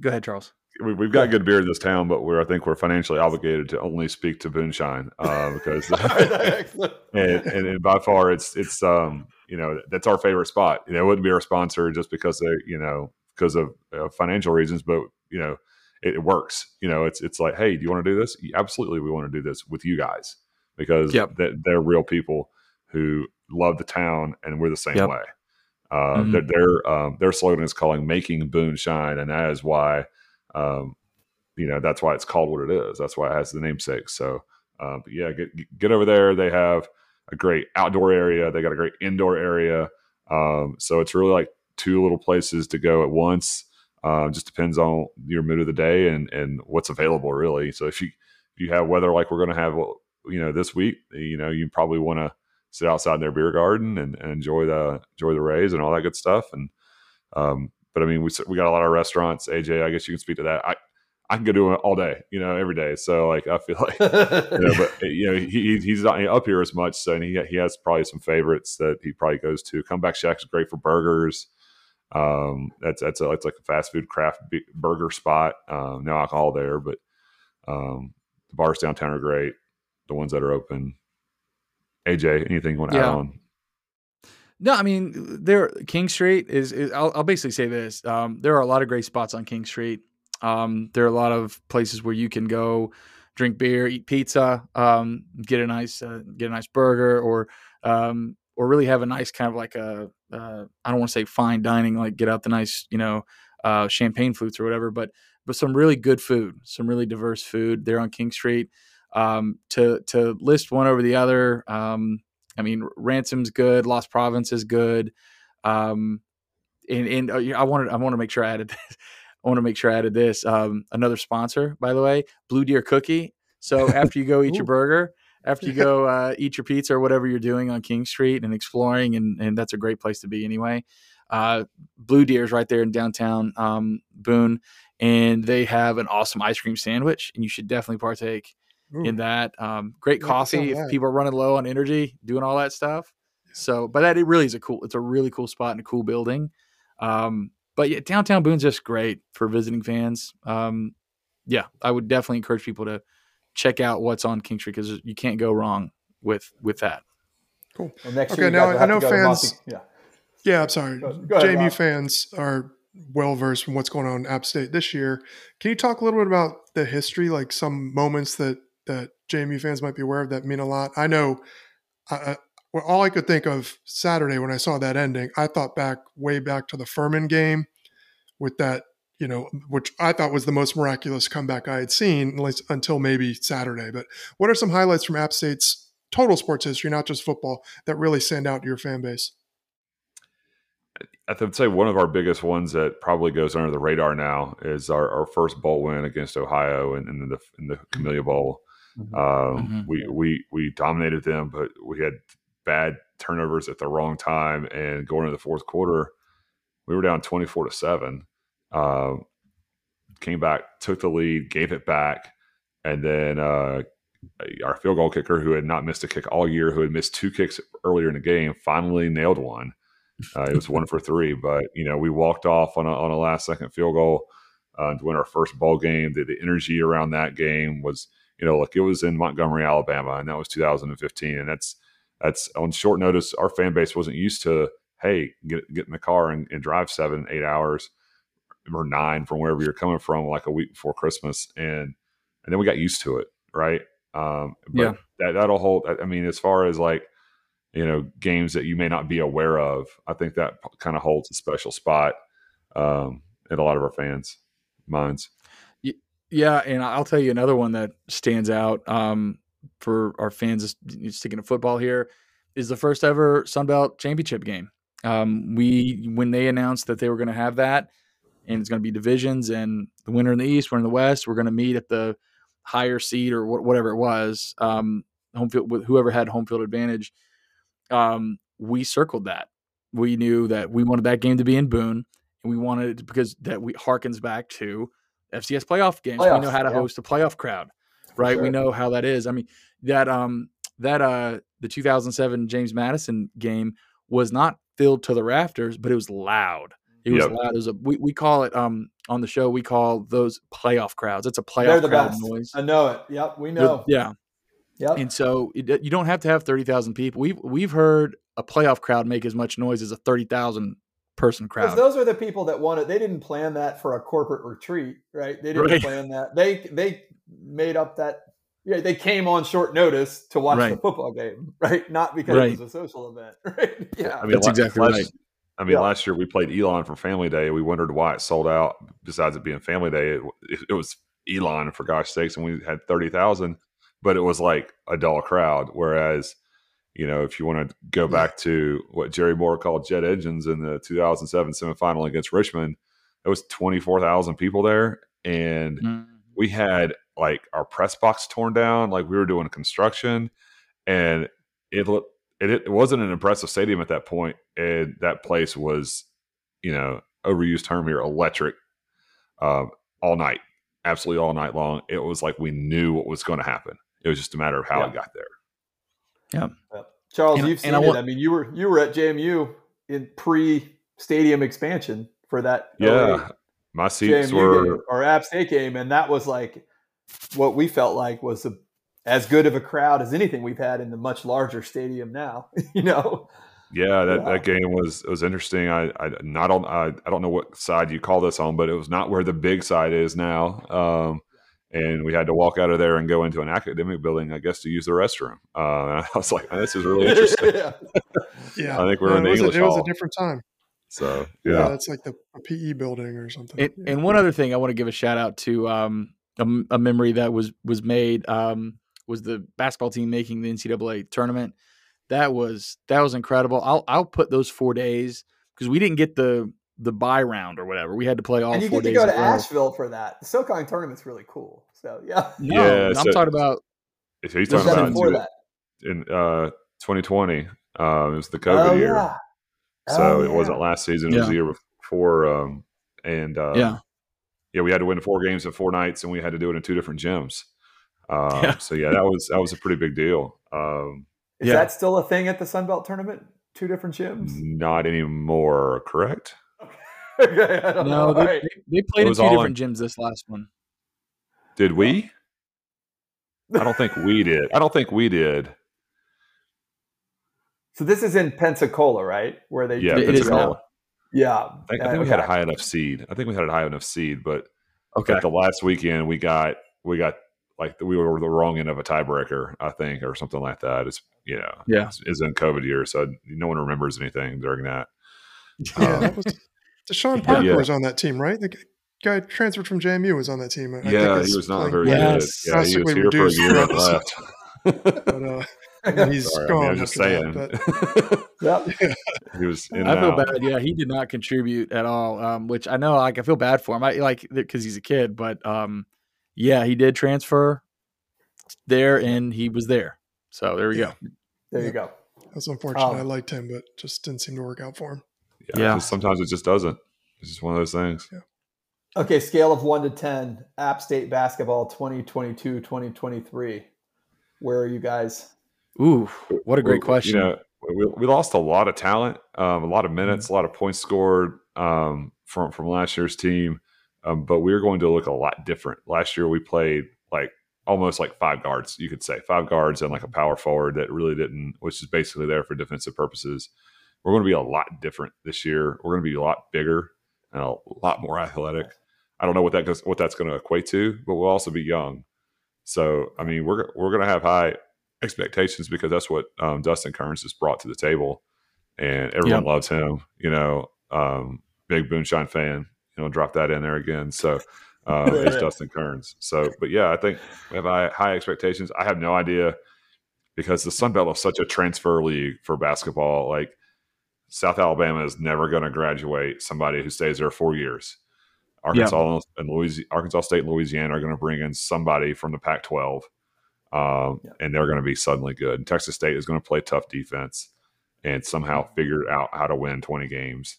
Go ahead, Charles. We, have got good beer in this town, but we're I think we're financially obligated to only speak to Boonshine uh, because and, and, and, by far it's it's um you know that's our favorite spot. You know, it wouldn't be our sponsor just because they you know because of uh, financial reasons, but you know it, it, works. You know, it's it's like, hey, do you want to do this? Absolutely, we want to do this with you guys because yep. they're, they're real people who love the town, and we're the same yep. way. Uh, Mhm. Their their, um, their slogan is calling "Making Boone Shine," and that is why, um, you know, that's why it's called what it is. That's why it has the namesake. So, uh, but yeah, get get over there. They have a great outdoor area. They got a great indoor area. Um, so it's really like two little places to go at once. Uh, just depends on your mood of the day and and what's available, really. So if you if you have weather like we're going to have, you know, this week, you know, you probably want to sit outside in their beer garden and, and, enjoy the enjoy the rays and all that good stuff. And um, but I mean, we we got a lot of restaurants. AJ, I guess you can speak to that. I I can go do it all day, you know, every day. So like I feel like, you know, but you know, he he's not up here as much, so and he he has probably some favorites that he probably goes to. Comeback Shack is great for burgers. Um, that's that's a, it's like a fast food craft burger spot. Um, no alcohol there, but um, the bars downtown are great. The ones that are open. AJ, anything you want to Yeah. add on? No, I mean there King Street is. is I'll, I'll basically say this: um, there are a lot of great spots on King Street. Um, there are a lot of places where you can go drink beer, eat pizza, um, get a nice uh, get a nice burger, or um, or really have a nice kind of like a uh, I don't want to say fine dining, like get out the nice you know uh, champagne flutes or whatever, but but some really good food, some really diverse food there on King Street. Um, to to list one over the other, um, I mean, Ransom's good, Lost Province is good. Um, and, and uh, I wanted I want to make sure I added this. I want to make sure I added this. Um, another sponsor, by the way, Blue Deer Cookie. So after you go eat your burger, after you go uh, eat your pizza or whatever you're doing on King Street and exploring, and and that's a great place to be anyway. Uh, Blue Deer's right there in downtown um, Boone, and they have an awesome ice cream sandwich, and you should definitely partake Ooh. in that. Um, great Yeah, coffee if people are running low on energy, doing all that stuff. So, but that it really is a cool. It's a really cool spot and a cool building. Um, but yeah, downtown Boone's just great for visiting fans. Um, yeah, I would definitely encourage people to check out what's on King Street because you can't go wrong with with that. Well, next Okay, now I know to go to fans- Yeah. Yeah, I'm sorry. Go- go ahead, JMU Rob. fans are well versed in what's going on in App State this year. Can you talk a little bit about the history, like some moments that that JMU fans might be aware of that mean a lot? I know. Well, all I could think of Saturday when I saw that ending, I thought back way back to the Furman game with that, you know, which I thought was the most miraculous comeback I had seen, at least until maybe Saturday. But what are some highlights from App State's total sports history, not just football, that really stand out to your fan base? I would say one of our biggest ones that probably goes under the radar now is our, our first bowl win against Ohio in, in the in the Camellia Bowl. Um, Mhm. We we we dominated them, but we had bad turnovers at the wrong time, and going into the fourth quarter, we were down twenty four to seven. Um, came back, took the lead, gave it back, and then uh, our field goal kicker, who had not missed a kick all year, who had missed two kicks earlier in the game, finally nailed one. Uh, it was one for three, but you know we walked off on a, on a last second field goal uh, to win our first bowl game. The, the energy around that game was, you know, like it was in Montgomery, Alabama, and that was 2015, and that's that's on short notice. Our fan base wasn't used to, hey, get get in the car and, and drive seven, eight hours or nine from wherever you're coming from, like a week before Christmas, and and then we got used to it, right? Um, but Yeah. that that'll hold. I mean, as far as like you know games that you may not be aware of, I think that kind of holds a special spot um, in a lot of our fans' minds. Yeah, and I'll tell you another one that stands out um, for our fans. Sticking to football here is the first ever Sun Belt championship game. Um, we when they announced that they were going to have that, and it's going to be divisions, and the winner in the East, winner in the West, we're going to meet at the higher seed or wh- whatever it was, um, home field with whoever had home field advantage. Um, we circled that. We knew that we wanted that game to be in Boone, and we wanted it because that we harkens back to FCS playoff games. we know how to yeah. host a playoff crowd. right? sure. We know how that is. I mean, that um that uh the 2007 James Madison game was not filled to the rafters, but it was loud. It was Yep. loud. It was a we, we call it um on the show we call those playoff crowds. It's a They're playoff the crowd best. noise. I know it. Yep, we They're- know. Yeah, Yep. and so it, you don't have to have thirty thousand people. We've we've heard a playoff crowd make as much noise as a thirty thousand person Because crowd. those are the people that wanted. They didn't plan that for a corporate retreat, right? They didn't Right. plan that. They they made up that. Yeah, they came on short notice to watch the football game, right? Not because Right. it was a social event, right? Yeah. I mean, That's la- exactly last, right. I mean, Yeah. last year we played Elon for Family Day. We wondered why it sold out. Besides it being Family Day, it, it, it was Elon for gosh sakes, and we had thirty thousand, but it was like a dull crowd. Whereas, you know, if you want to go back to what Jerry Moore called jet engines in the 2007 semifinal against Richmond, it was twenty four thousand people there, and Mm. we had like our press box torn down, like we were doing construction, and it it, it wasn't an impressive stadium at that point, and that place was, you know, overused term here, electric, um, all night, absolutely all night long. It was like we knew what was going to happen. It was just a matter of how Yeah. it got there. Yep. Charles, And- you've and seen I it. I mean, you were you were at JMU in pre-stadium expansion for that. Yeah, my 08 seats JMU were game or App State game, and that was like what we felt like was a, as good of a crowd as anything we've had in the much larger stadium now. you know, Yeah, that, Wow. that game was was interesting. I I not on I, I don't know what side you call this on, but it was not where the big side is now. Um, and we had to walk out of there and go into an academic building, I guess, to use the restroom. Uh, I was like, this is really interesting. yeah. Yeah, I think we're No, in the English. was, a, English it was a different time. So Yeah, yeah, that's like the a PE building or something. And, Yeah. and one other thing I want to give a shout out to um, a, m- a memory that was was made um, was the basketball team making the NCAA tournament. That was that was incredible. I'll I'll put those four days because we didn't get the the bye round or whatever. We had to play all and you get to go to a row. Asheville for that. The SoCon tournament's really cool. So yeah, No, Yeah, I'm so- talking about so he's talking about before that. in uh, 2020. Um, it was the COVID oh year, yeah. so Oh, it wasn't last season. It was the year before. Um, and uh, yeah. yeah, we had to win four games in four nights, and we had to do it in two different gyms. Um, Yeah. So yeah, that was that was a pretty big deal. Um, Is Yeah. that still a thing at the Sun Belt tournament? Two different gyms. not anymore, correct? okay, No, they, All right. they, they played It in two all different gyms this last one. Did we? I don't think we did. I don't think we did. So this is in Pensacola, right? Where they Yeah, It is Pensacola. now. Yeah, I think, I think we had a high enough seed. I think we had a high enough seed, but Okay. the last weekend we got we got like we were the wrong end of a tiebreaker, I think, or something like that. It's you know, Yeah. it's, it's in COVID year, so no one remembers anything during that. yeah, Um, that was Deshaun Parker Yeah. was on that team, right? The guy transferred from JMU was on that team. I yeah, it's he was not playing- very Yes. good. Yeah, he was here for a year and left. But uh, and he's Sorry, I, gone. mean, I was just saying. that, Yep. he was in I feel out. bad. Yeah, he did not contribute at all. Um, which I know, like, I feel bad for him. I like because he's a kid, but um, yeah, he did transfer there, and he was there. So there we go. There you go. That's unfortunate. Um, I liked him, but just didn't seem to work out for him. Yeah, Yeah. just- sometimes it just doesn't. It's just one of those things. Okay, scale of one to ten. App State basketball 2022, 2023. Where are you guys? Ooh, what a great We- question. You know, we, we lost a lot of talent, um, a lot of minutes, Mm-hmm. a lot of points scored um, from from last year's team. Um, but we are going to look a lot different. Last year we played like almost like five guards, you could say five guards and like a power forward that really didn't, which is basically there for defensive purposes. We're going to be a lot different this year. We're going to be a lot bigger and a lot more athletic. I don't know what that goes, what that's going to equate to, but we'll also be young. So I mean, we're we're going to have high expectations because that's what um, Dustin Kearns has brought to the table, and everyone loves him. You know, um, big Boonshine fan. You know, drop that in there again. So um, it's Dustin Kearns. So, but yeah, I think we have high, high expectations. I have no idea because the Sun Belt is such a transfer league for basketball. Like South Alabama is never going to graduate somebody who stays there four years. Arkansas and Louisiana, Arkansas State and Louisiana are going to bring in somebody from the Pac-12, um, Yeah. and they're going to be suddenly good. And Texas State is going to play tough defense and somehow figure out how to win 20 games.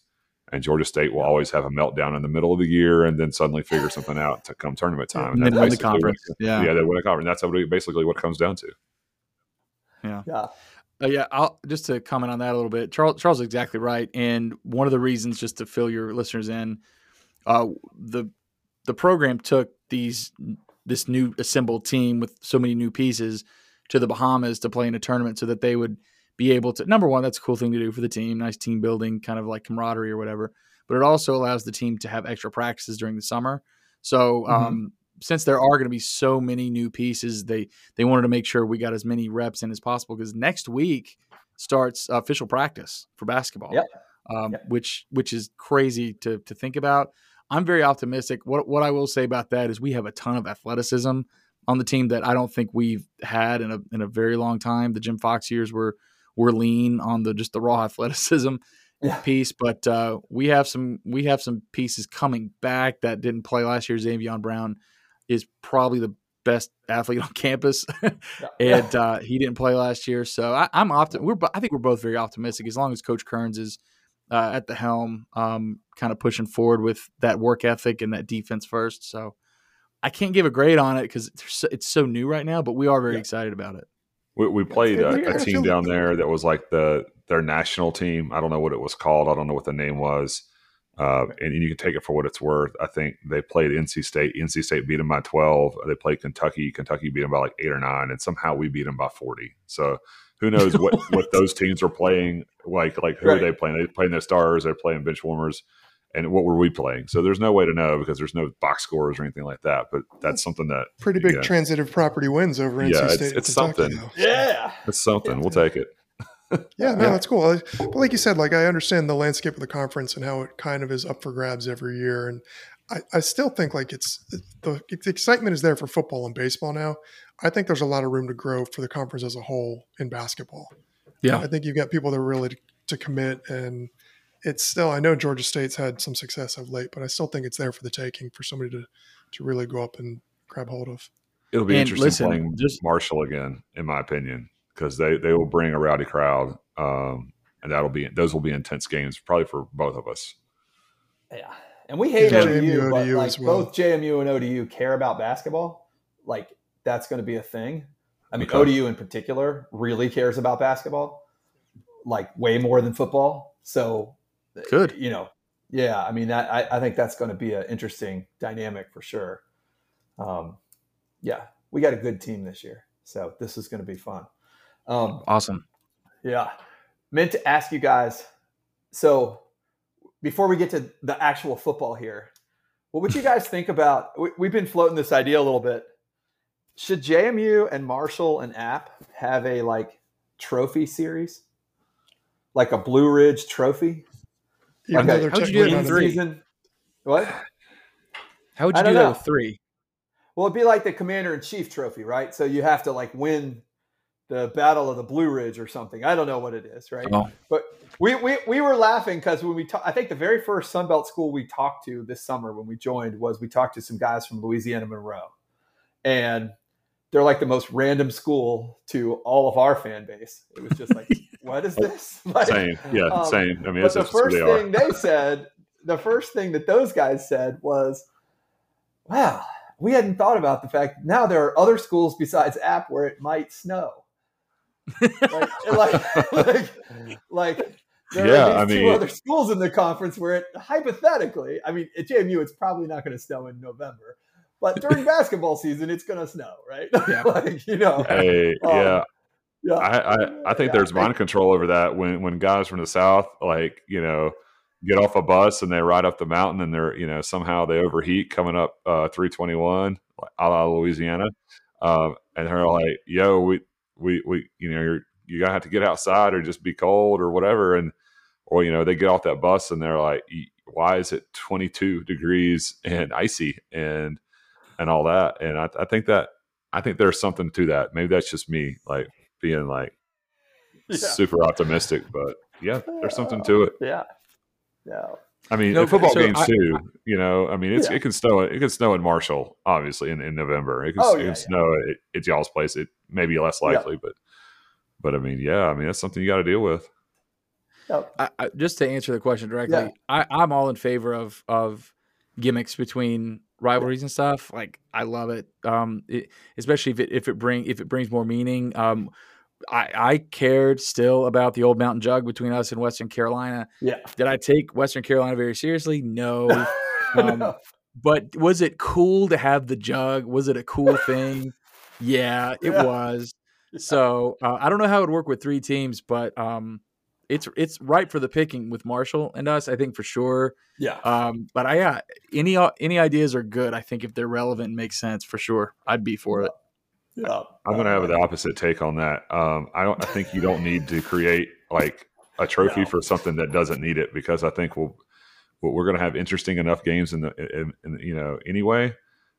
And Georgia State will always have a meltdown in the middle of the year, and then suddenly figure something out to come tournament time. And that's then win the basically what- conference. Yeah. yeah, they win a conference. That's it- basically what it comes down to. Yeah. Uh, yeah, I'll just to comment on that a little bit. Charles Charles is exactly right, and one of the reasons, just to fill your listeners in, uh, the the program took these this new assembled team with so many new pieces to the Bahamas to play in a tournament, so that they would be able to. Number one, that's a cool thing to do for the team, nice team building, kind of like camaraderie or whatever. But it also allows the team to have extra practices during the summer. So um, since there are going to be so many new pieces, they they wanted to make sure we got as many reps in as possible because next week starts official practice for basketball. Yep. Um, Yep. which which is crazy to to think about. I'm very optimistic. What what I will say about that is we have a ton of athleticism on the team that I don't think we've had in a in a very long time. The Jim Fox years were were lean on the just the raw athleticism Yeah. piece, but uh, we have some we have some pieces coming back that didn't play last year. Xavier Brown is probably the best athlete on campus, Yeah. and uh, he didn't play last year. So I, I'm optim- We're I think we're both very optimistic as long as Coach Kearns is uh, at the helm, um, kind of pushing forward with that work ethic and that defense first. So I can't give a grade on it because it's, so- it's so new right now, but we are very Yeah. excited about it. We, we played a, a team down there that was like the their national team. I don't know what it was called. I don't know what the name was. Uh, and you can take it for what it's worth. I think they played NC State. NC State beat them by 12. They played Kentucky. Kentucky beat them by like eight or nine, and somehow we beat them by 40. So who knows what, what those teams are playing? Like like who Right. are they playing? They playing their stars. They're playing bench warmers. And what were we playing? So there's no way to know because there's no box scores or anything like that. But that's something that Pretty big Yeah. transitive property wins over NC Yeah, it's- State. and it's something. though. Yeah. it's something. We'll take it. Yeah, no, that's cool. But like you said, like I understand the landscape of the conference and how it kind of is up for grabs every year, and I, I still think like it's the, the excitement is there for football and baseball now. I think there's a lot of room to grow for the conference as a whole in basketball. Yeah. I think you've got people that are really to, to commit, and it's still. I know Georgia State's had some success of late, but I still think it's there for the taking for somebody to to really go up and grab hold of. It'll be And interesting listen, playing just- Marshall again, in my opinion, because they they will bring a rowdy crowd, um, and that'll be those will be intense games, probably for both of us. Yeah. And we hate Yeah, ODU, JMU, but ODU like as well. both JMU and ODU care about basketball. Like that's going to be a thing. I mean, Okay. ODU in particular really cares about basketball, like way more than football. So, Good. you know, yeah. I mean, that I, I think that's going to be an interesting dynamic for sure. Um, yeah, we got a good team this year, so this is going to be fun. Um, Awesome. yeah. Meant to ask you guys. So before we get to the actual football here, what would you guys think about? We, we've been floating this idea a little bit. Should JMU and Marshall and App have a like trophy series, like a Blue Ridge Trophy? Even Okay. though How'd you do that in three? season. What? How would you do don't that know. with three? Well, it'd be like the Commander in Chief Trophy, right? So you have to like win the Battle of the Blue Ridge or something. I don't know what it is, right? Oh. But we we, we were laughing because when we ta- I think the very first Sunbelt school we talked to this summer when we joined was we talked to some guys from Louisiana Monroe, and they're like the most random school to all of our fan base. It was just like, what is this? Like, Same, yeah, um, same. I mean, but the first they thing they said, the first thing that those guys said was, "Wow, we hadn't thought about the fact now there are other schools besides App where it might snow." Like, like, like, like there Yeah, are I these two mean- other schools in the conference where it hypothetically, I mean, at JMU, it's probably not going to snow in November, but during basketball season, it's going to snow, right? Yeah. like you know, Hey, Um, yeah, yeah. I, I, I think Yeah. there's mind control over that when when guys from the south, like you know, get off a bus and they ride up the mountain and they're you know somehow they overheat coming up uh, 321, like a la Louisiana, um, and they're like, "Yo, we we we you know you're you gotta have to get outside or just be cold or whatever," and or you know they get off that bus and they're like, "Why is it 22 degrees and icy and and all that?" And I, I think that I think there's something to that. Maybe that's just me, like being like Yeah. super optimistic, but yeah, there's something to it. yeah, yeah. I mean, No, football so games I- too. You know, I mean, it's Yeah. it can snow. It can snow in Marshall, obviously, in, in November. It can, Oh, it yeah, can yeah. snow at, at y'all's place. It may be less Yeah. likely, but but I mean, yeah, I mean that's something you got to deal with. Yep. I, I, just to answer the question directly, yeah. I, I'm all in favor of of gimmicks between rivalries and stuff. Like I love it, um, it, especially if it if it bring if it brings more meaning. Um, I, I cared still about the old mountain jug between us and Western Carolina. Yeah. Did I take Western Carolina very seriously? No. um, no. But was it cool to have the jug? Was it a cool thing? Yeah, it yeah. was. So uh, I don't know how it would work with three teams, but um, it's it's right for the picking with Marshall and us. I think for sure. Yeah. Um, but I yeah, any uh, any ideas are good. I think if they're relevant and make sense, for sure, I'd be for it. Yeah. I'm going to have the opposite take on that. Um, I don't. I think you don't need to create like a trophy no. for something that doesn't need it because I think we'll, we're going to have interesting enough games in the in, in, you know anyway.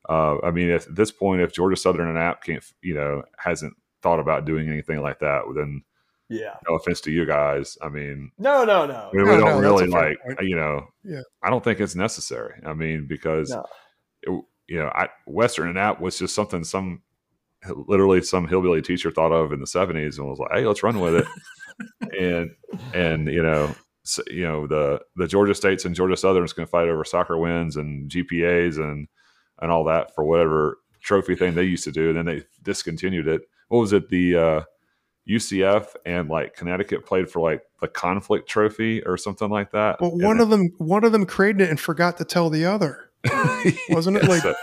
Uh, I mean, at this point, if Georgia Southern and App can't you know hasn't thought about doing anything like that, then yeah. No offense to you guys. I mean, no, no, no. We, no, we don't no, really like, point. you know, yeah. I don't think it's necessary. I mean, because, no. it, you know, I, Western and App was just something some literally some hillbilly teacher thought of in the 70s and was like, hey, let's run with it. and, and, you know, so, you know, the, the Georgia States and Georgia Southern's going to fight over soccer wins and GPAs and, and all that for whatever trophy thing they used to do. And then they discontinued it. What was it? The, uh, UCF and like Connecticut played for like the conflict trophy or something like that. But one of them, one of them created it and forgot to tell the other. Wasn't it like? So,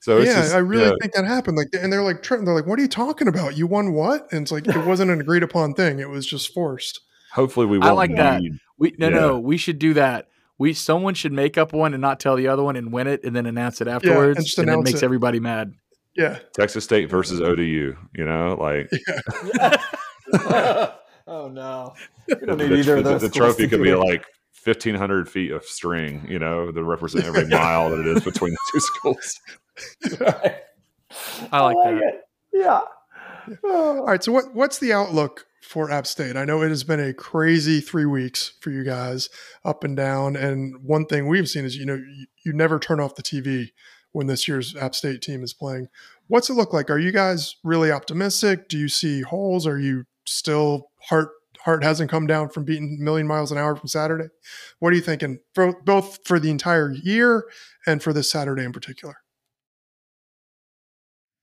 so yeah, just, I really yeah. think that happened. Like, and they're like, they're like, "What are you talking about? You won what?" And it's like it wasn't an agreed upon thing. It was just forced. Hopefully, we. Won't I like that. We no, yeah. no, we should do that. We someone should make up one and not tell the other one and win it and then announce it afterwards. Yeah, and, and it makes it. everybody mad. Yeah. Texas State versus ODU, you know, like. Yeah. oh, no. We don't need the, either of those. The, the trophy could be like 1,500 feet of string, you know, to represent every mile that it is between the two schools. right. I like, I like that. It. Yeah. All right. So, what what's the outlook for App State? I know it has been a crazy three weeks for you guys, up and down. And one thing we've seen is, you know, you, you never turn off the TV when this year's App State team is playing. What's it look like? Are you guys really optimistic? Do you see holes? Are you still heart heart hasn't come down from beating a million miles an hour from Saturday? What are you thinking for both for the entire year and for this Saturday in particular?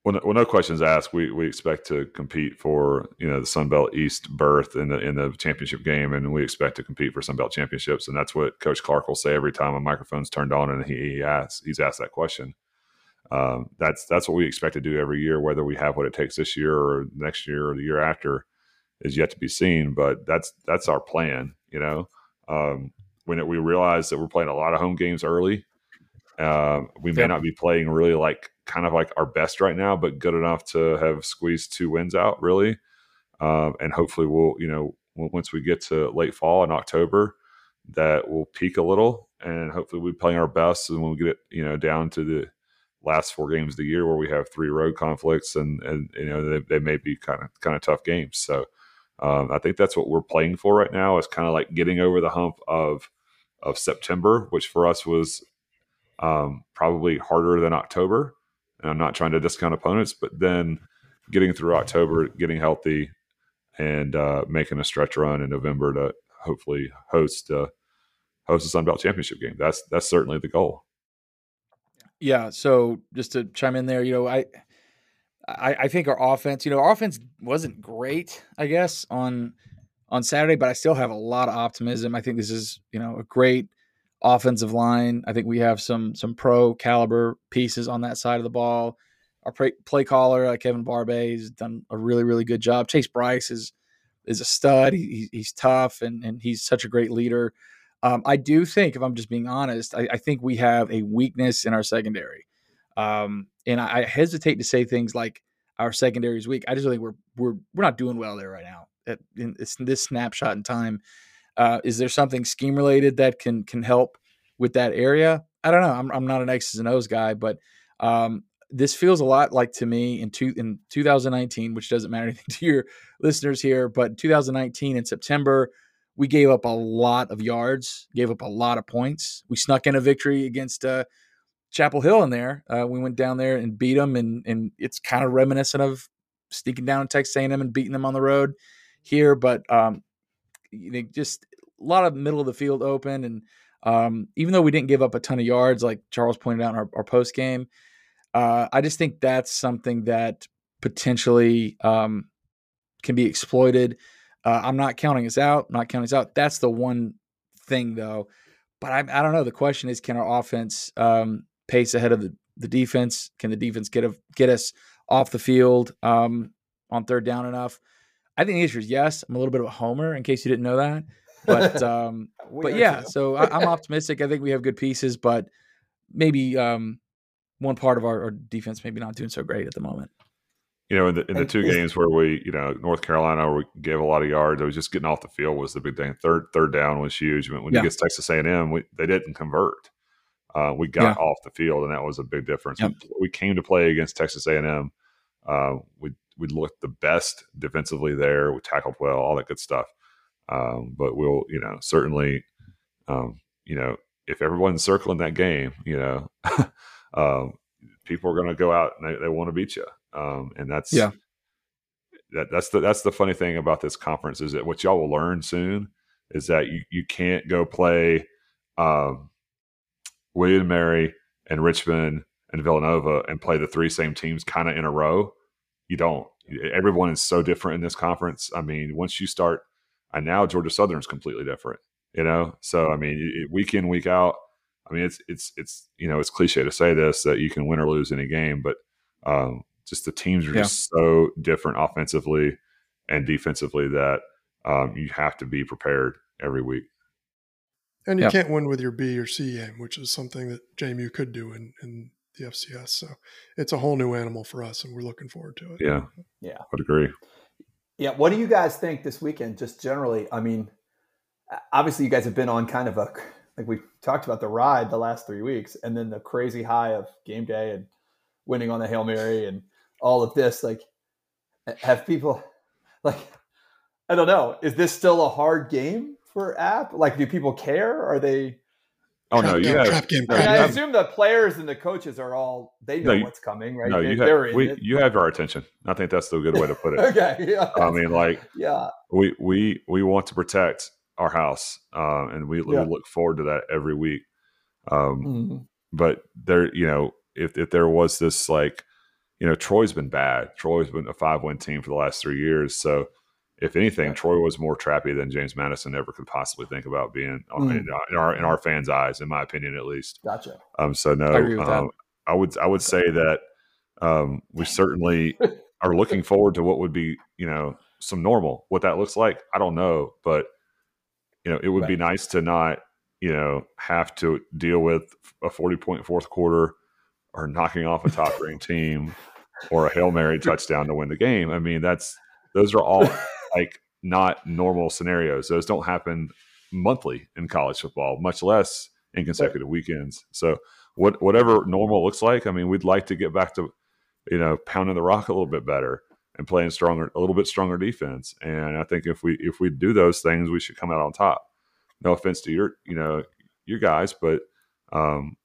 Well, no, well, no questions asked. We we expect to compete for you know the Sun Belt East berth in the in the championship game, and we expect to compete for Sun Belt championships. And that's what Coach Clark will say every time a microphone's turned on and he, he asks he's asked that question. Um, that's that's what we expect to do every year. Whether we have what it takes this year or next year or the year after is yet to be seen. But that's that's our plan. You know, um, when it, we realize that we're playing a lot of home games early, uh, we may yep. not be playing really like kind of like our best right now, but good enough to have squeezed two wins out really. Um, and hopefully we'll you know once we get to late fall in October, that will peak a little, and hopefully we'll be playing our best. And when we get it you know down to the last four games of the year where we have three road conflicts and and you know they, they may be kind of kind of tough games so um, i think that's what we're playing for right now is kind of like getting over the hump of of september which for us was um, probably harder than october and i'm not trying to discount opponents but then getting through october getting healthy and uh, making a stretch run in november to hopefully host uh, host the sun belt championship game that's that's certainly the goal yeah. So just to chime in there, you know, I, I, I think our offense, you know, our offense wasn't great, I guess, on on Saturday, but I still have a lot of optimism. I think this is, you know, a great offensive line. I think we have some some pro caliber pieces on that side of the ball. Our play, caller, uh, Kevin Barbay, has done a really really good job. Chase Brice is is a stud. He, he's tough and and he's such a great leader. Um, I do think, if I'm just being honest, I, I, think we have a weakness in our secondary, um, and I, I, hesitate to say things like our secondary is weak. I just think we're we're we're not doing well there right now. At, in, this snapshot in time, uh, is there something scheme related that can can help with that area? I don't know. I'm I'm not an X's and O's guy, but um, this feels a lot like to me in two in 2019, which doesn't matter anything to your listeners here, but 2019 in September we gave up a lot of yards, gave up a lot of points. We snuck in a victory against uh, Chapel Hill in there. Uh, we went down there and beat them, and and it's kind of reminiscent of sneaking down Texas A&M and beating them on the road here. But um, you know, just a lot of middle of the field open. And um, even though we didn't give up a ton of yards, like Charles pointed out in our, our post game, uh, I just think that's something that potentially um, can be exploited. Uh, I'm not counting us out. Not counting us out. That's the one thing, though. But I, I don't know. The question is, can our offense um, pace ahead of the, the defense? Can the defense get a, get us off the field um, on third down enough? I think the answer is yes. I'm a little bit of a homer, in case you didn't know that. But um, but yeah, too. so I, am optimistic. I think we have good pieces, but maybe um, one part of our, our defense maybe not doing so great at the moment you know, in the in the two games where we, you know, North Carolina, where we gave a lot of yards, it was just getting off the field was the big thing. Third third down was huge. When, when yeah. you get Texas A and M, they didn't convert. Uh, we got yeah. off the field, and that was a big difference. Yep. We, we, came to play against Texas A and M. Uh, we we looked the best defensively there. We tackled well, all that good stuff. Um, but we'll, you know, certainly, um, you know, if everyone's circling that game, you know, um, people are going to go out and they, they want to beat you. Um, and that's yeah. That, that's the that's the funny thing about this conference is that what y'all will learn soon is that you, you can't go play um, William Mary and Richmond and Villanova and play the three same teams kind of in a row. You don't. Everyone is so different in this conference. I mean, once you start, and now Georgia Southern is completely different. You know, so I mean, week in week out. I mean, it's it's it's you know, it's cliche to say this that you can win or lose any game, but um, just the teams are yeah. just so different offensively and defensively that um, you have to be prepared every week. And you can't win with your B or C game, which is something that JMU could do in, in the FCS. So it's a whole new animal for us, and we're looking forward to it. Yeah, yeah, I would agree. Yeah, what do you guys think this weekend? Just generally, I mean, obviously you guys have been on kind of a like we talked about the ride the last three weeks, and then the crazy high of game day and winning on the hail mary and all of this like have people like i don't know is this still a hard game for app like do people care are they oh no you have, trap game, I, mean, I assume the players and the coaches are all they know no, what's coming right no they, you have, we, you have our attention i think that's the good way to put it okay yeah i mean like yeah we we we want to protect our house uh, and we, yeah. we look forward to that every week um, mm-hmm. but there you know if, if there was this like you know, Troy's been bad. Troy's been a five win team for the last three years. So, if anything, right. Troy was more trappy than James Madison ever could possibly think about being mm. in, in, our in our fans' eyes, in my opinion, at least. Gotcha. Um. So no, I, um, I would I would say that um, we certainly are looking forward to what would be you know some normal. What that looks like, I don't know, but you know, it would right. be nice to not you know have to deal with a forty point fourth quarter or knocking off a top ranked team or a hail mary touchdown to win the game. I mean, that's those are all like not normal scenarios. Those don't happen monthly in college football, much less in consecutive weekends. So, what whatever normal looks like, I mean, we'd like to get back to you know pounding the rock a little bit better and playing stronger, a little bit stronger defense. And I think if we if we do those things, we should come out on top. No offense to your you know your guys, but um,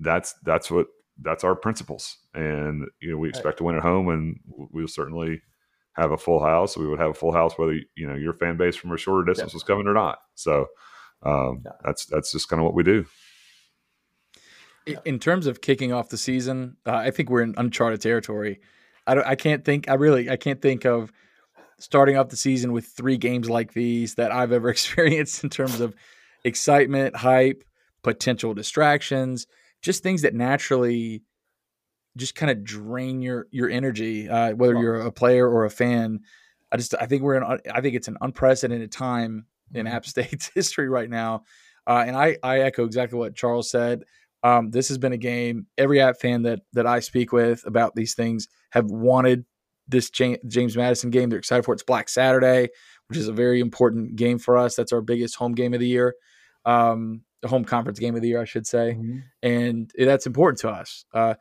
that's that's what that's our principles, and you know we expect right. to win at home, and we'll certainly have a full house. We would have a full house whether you know your fan base from a shorter distance yeah. was coming or not. So um, yeah. that's that's just kind of what we do. In terms of kicking off the season, uh, I think we're in uncharted territory. I, don't, I can't think. I really I can't think of starting off the season with three games like these that I've ever experienced in terms of excitement, hype, potential distractions just things that naturally just kind of drain your your energy, uh, whether you're a player or a fan. I just I think we're in I think it's an unprecedented time in mm-hmm. App State's history right now, uh, and I I echo exactly what Charles said. Um, this has been a game. Every App fan that that I speak with about these things have wanted this James Madison game. They're excited for it. It's Black Saturday, which is a very important game for us. That's our biggest home game of the year. Um, home conference game of the year, I should say, mm-hmm. and that's important to us. Uh,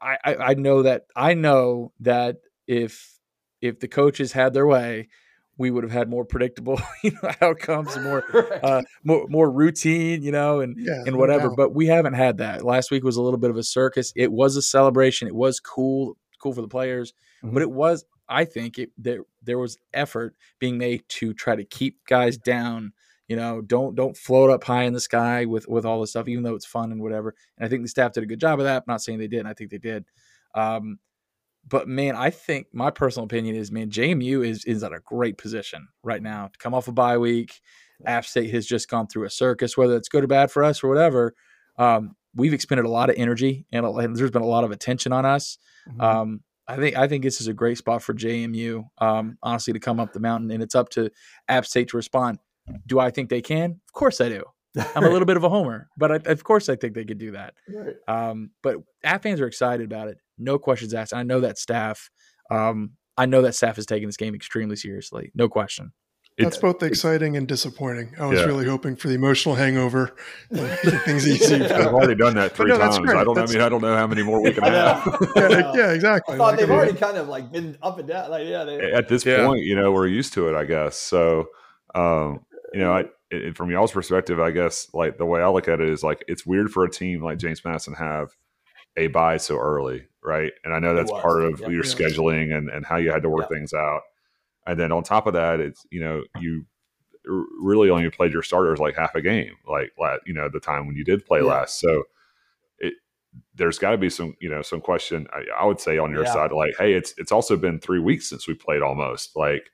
I, I, I know that I know that if if the coaches had their way, we would have had more predictable you know, outcomes more right. uh, more more routine, you know, and yeah, and whatever. No but we haven't had that. Last week was a little bit of a circus. It was a celebration. It was cool, cool for the players, mm-hmm. but it was I think it, there there was effort being made to try to keep guys down. You know, don't don't float up high in the sky with with all this stuff, even though it's fun and whatever. And I think the staff did a good job of that. I'm not saying they didn't. I think they did. Um, but man, I think my personal opinion is, man, JMU is is at a great position right now to come off a bye week. App State has just gone through a circus, whether it's good or bad for us or whatever. Um, we've expended a lot of energy and, and, there's been a lot of attention on us. Mm-hmm. Um, I think I think this is a great spot for JMU, um, honestly, to come up the mountain, and it's up to App State to respond. Do I think they can? Of course I do. I'm a little bit of a homer, but I, of course I think they could do that. Right. Um, but App fans are excited about it. No questions asked. I know that staff. Um, I know that staff is taking this game extremely seriously. No question. That's both exciting and disappointing. I was yeah. really hoping for the emotional hangover, things easy. I've already done that three no, times. I don't. That's, I mean, I don't know how many more we can have. yeah, yeah, exactly. I thought like, they've already kind of like been up and down. Like, yeah, they, at this yeah. point, you know, we're used to it, I guess. So, um, you know, I, it, from y'all's perspective, I guess, like the way I look at it is like it's weird for a team like James Madison have a bye so early, right? And I know that's part of your scheduling and and how you had to work things out and then on top of that, it's you know you really only played your starters like half a game, like you know the time when you did play yeah. last. So it there's got to be some you know some question. I, I would say on your yeah. side, like hey, it's it's also been three weeks since we played almost. Like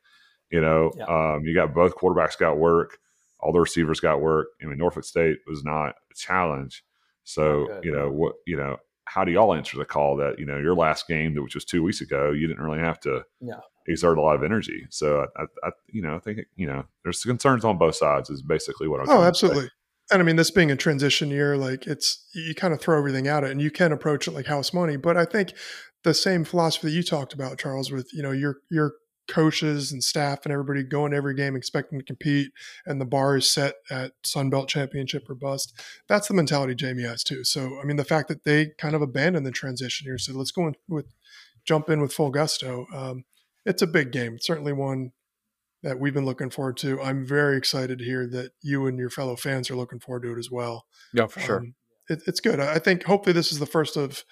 you know, yeah. um, you got both quarterbacks got work, all the receivers got work. I mean, Norfolk State was not a challenge. So you know what you know. How do y'all answer the call that you know your last game, which was two weeks ago, you didn't really have to yeah exert a lot of energy. So I, I, you know, I think you know, there's concerns on both sides. Is basically what I'm. Oh, absolutely. And I mean, this being a transition year, like it's you kind of throw everything at it, and you can approach it like house money. But I think the same philosophy that you talked about, Charles, with you know your your coaches and staff and everybody going to every game expecting to compete, and the bar is set at Sun Belt Championship or bust. That's the mentality Jamie has too. So I mean, the fact that they kind of abandoned the transition here, said let's go in with jump in with full gusto. Um, it's a big game. certainly one that we've been looking forward to. I'm very excited to hear that you and your fellow fans are looking forward to it as well. Yeah, for sure. Um, it, it's good. I think hopefully this is the first of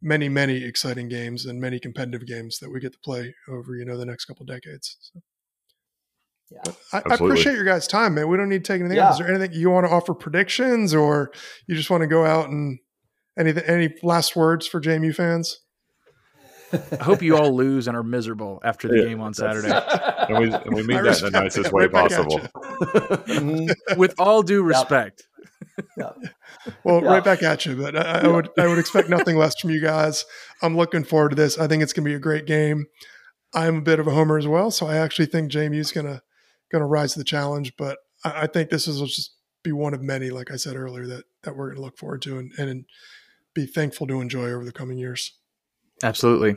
many, many exciting games and many competitive games that we get to play over, you know, the next couple decades. So. Yeah. I, I, appreciate your guys' time, man. We don't need to take anything yeah. Is there anything you want to offer predictions or you just want to go out and anything, any last words for JMU fans? I hope you all lose and are miserable after the yeah, game on Saturday. And we, and we mean that in the nicest way possible. Mm-hmm. With all due respect. Yeah. Well, yeah. right back at you. But I, I, would I would expect nothing less from you guys. I'm looking forward to this. I think it's going to be a great game. I'm a bit of a homer as well, so I actually think JMU's going to going to rise to the challenge. But I, I think this is will just be one of many, like I said earlier, that that we're going to look forward to and, and be thankful to enjoy over the coming years. Absolutely.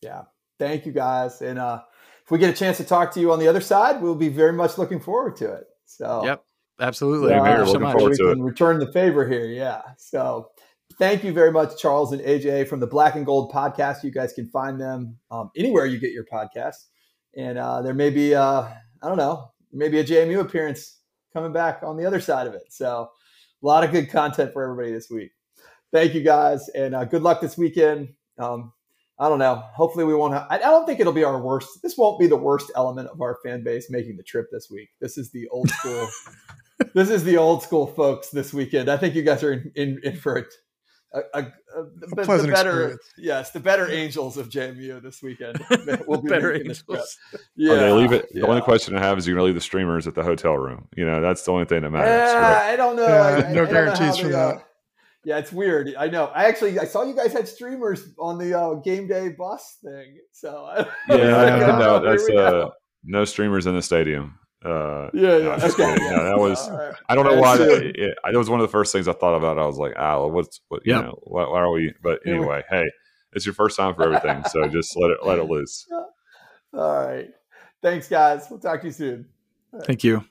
Yeah. Thank you guys. And uh, if we get a chance to talk to you on the other side, we'll be very much looking forward to it. So, yep. Absolutely. Uh, very so much. We can return the favor here. Yeah. So, thank you very much, Charles and AJ from the Black and Gold podcast. You guys can find them um, anywhere you get your podcasts. And uh, there may be, uh, I don't know, maybe a JMU appearance coming back on the other side of it. So, a lot of good content for everybody this week. Thank you guys, and uh, good luck this weekend. Um, I don't know. Hopefully, we won't. Have, I, I don't think it'll be our worst. This won't be the worst element of our fan base making the trip this week. This is the old school. this is the old school folks this weekend. I think you guys are in, in, in for a, a, a, a the better, experience. yes, the better angels of JMU this weekend. We'll be better angels. Yeah, oh, they leave it. Yeah. The only question I have is, you're going to leave the streamers at the hotel room. You know, that's the only thing that matters. Yeah, I don't know. Yeah, I, no I guarantees for that. Uh, yeah, it's weird. I know. I actually I saw you guys had streamers on the uh, game day bus thing. So yeah, no, that's uh, no streamers in the stadium. Uh, yeah, yeah, no, okay. yeah. that was. Right. I don't know why. That, it, it, was one of the first things I thought about. I was like, ah, what's what? You know, why, why, are we? But anyway, hey, it's your first time for everything, so just let it let it loose. All right, thanks, guys. We'll talk to you soon. Right. Thank you.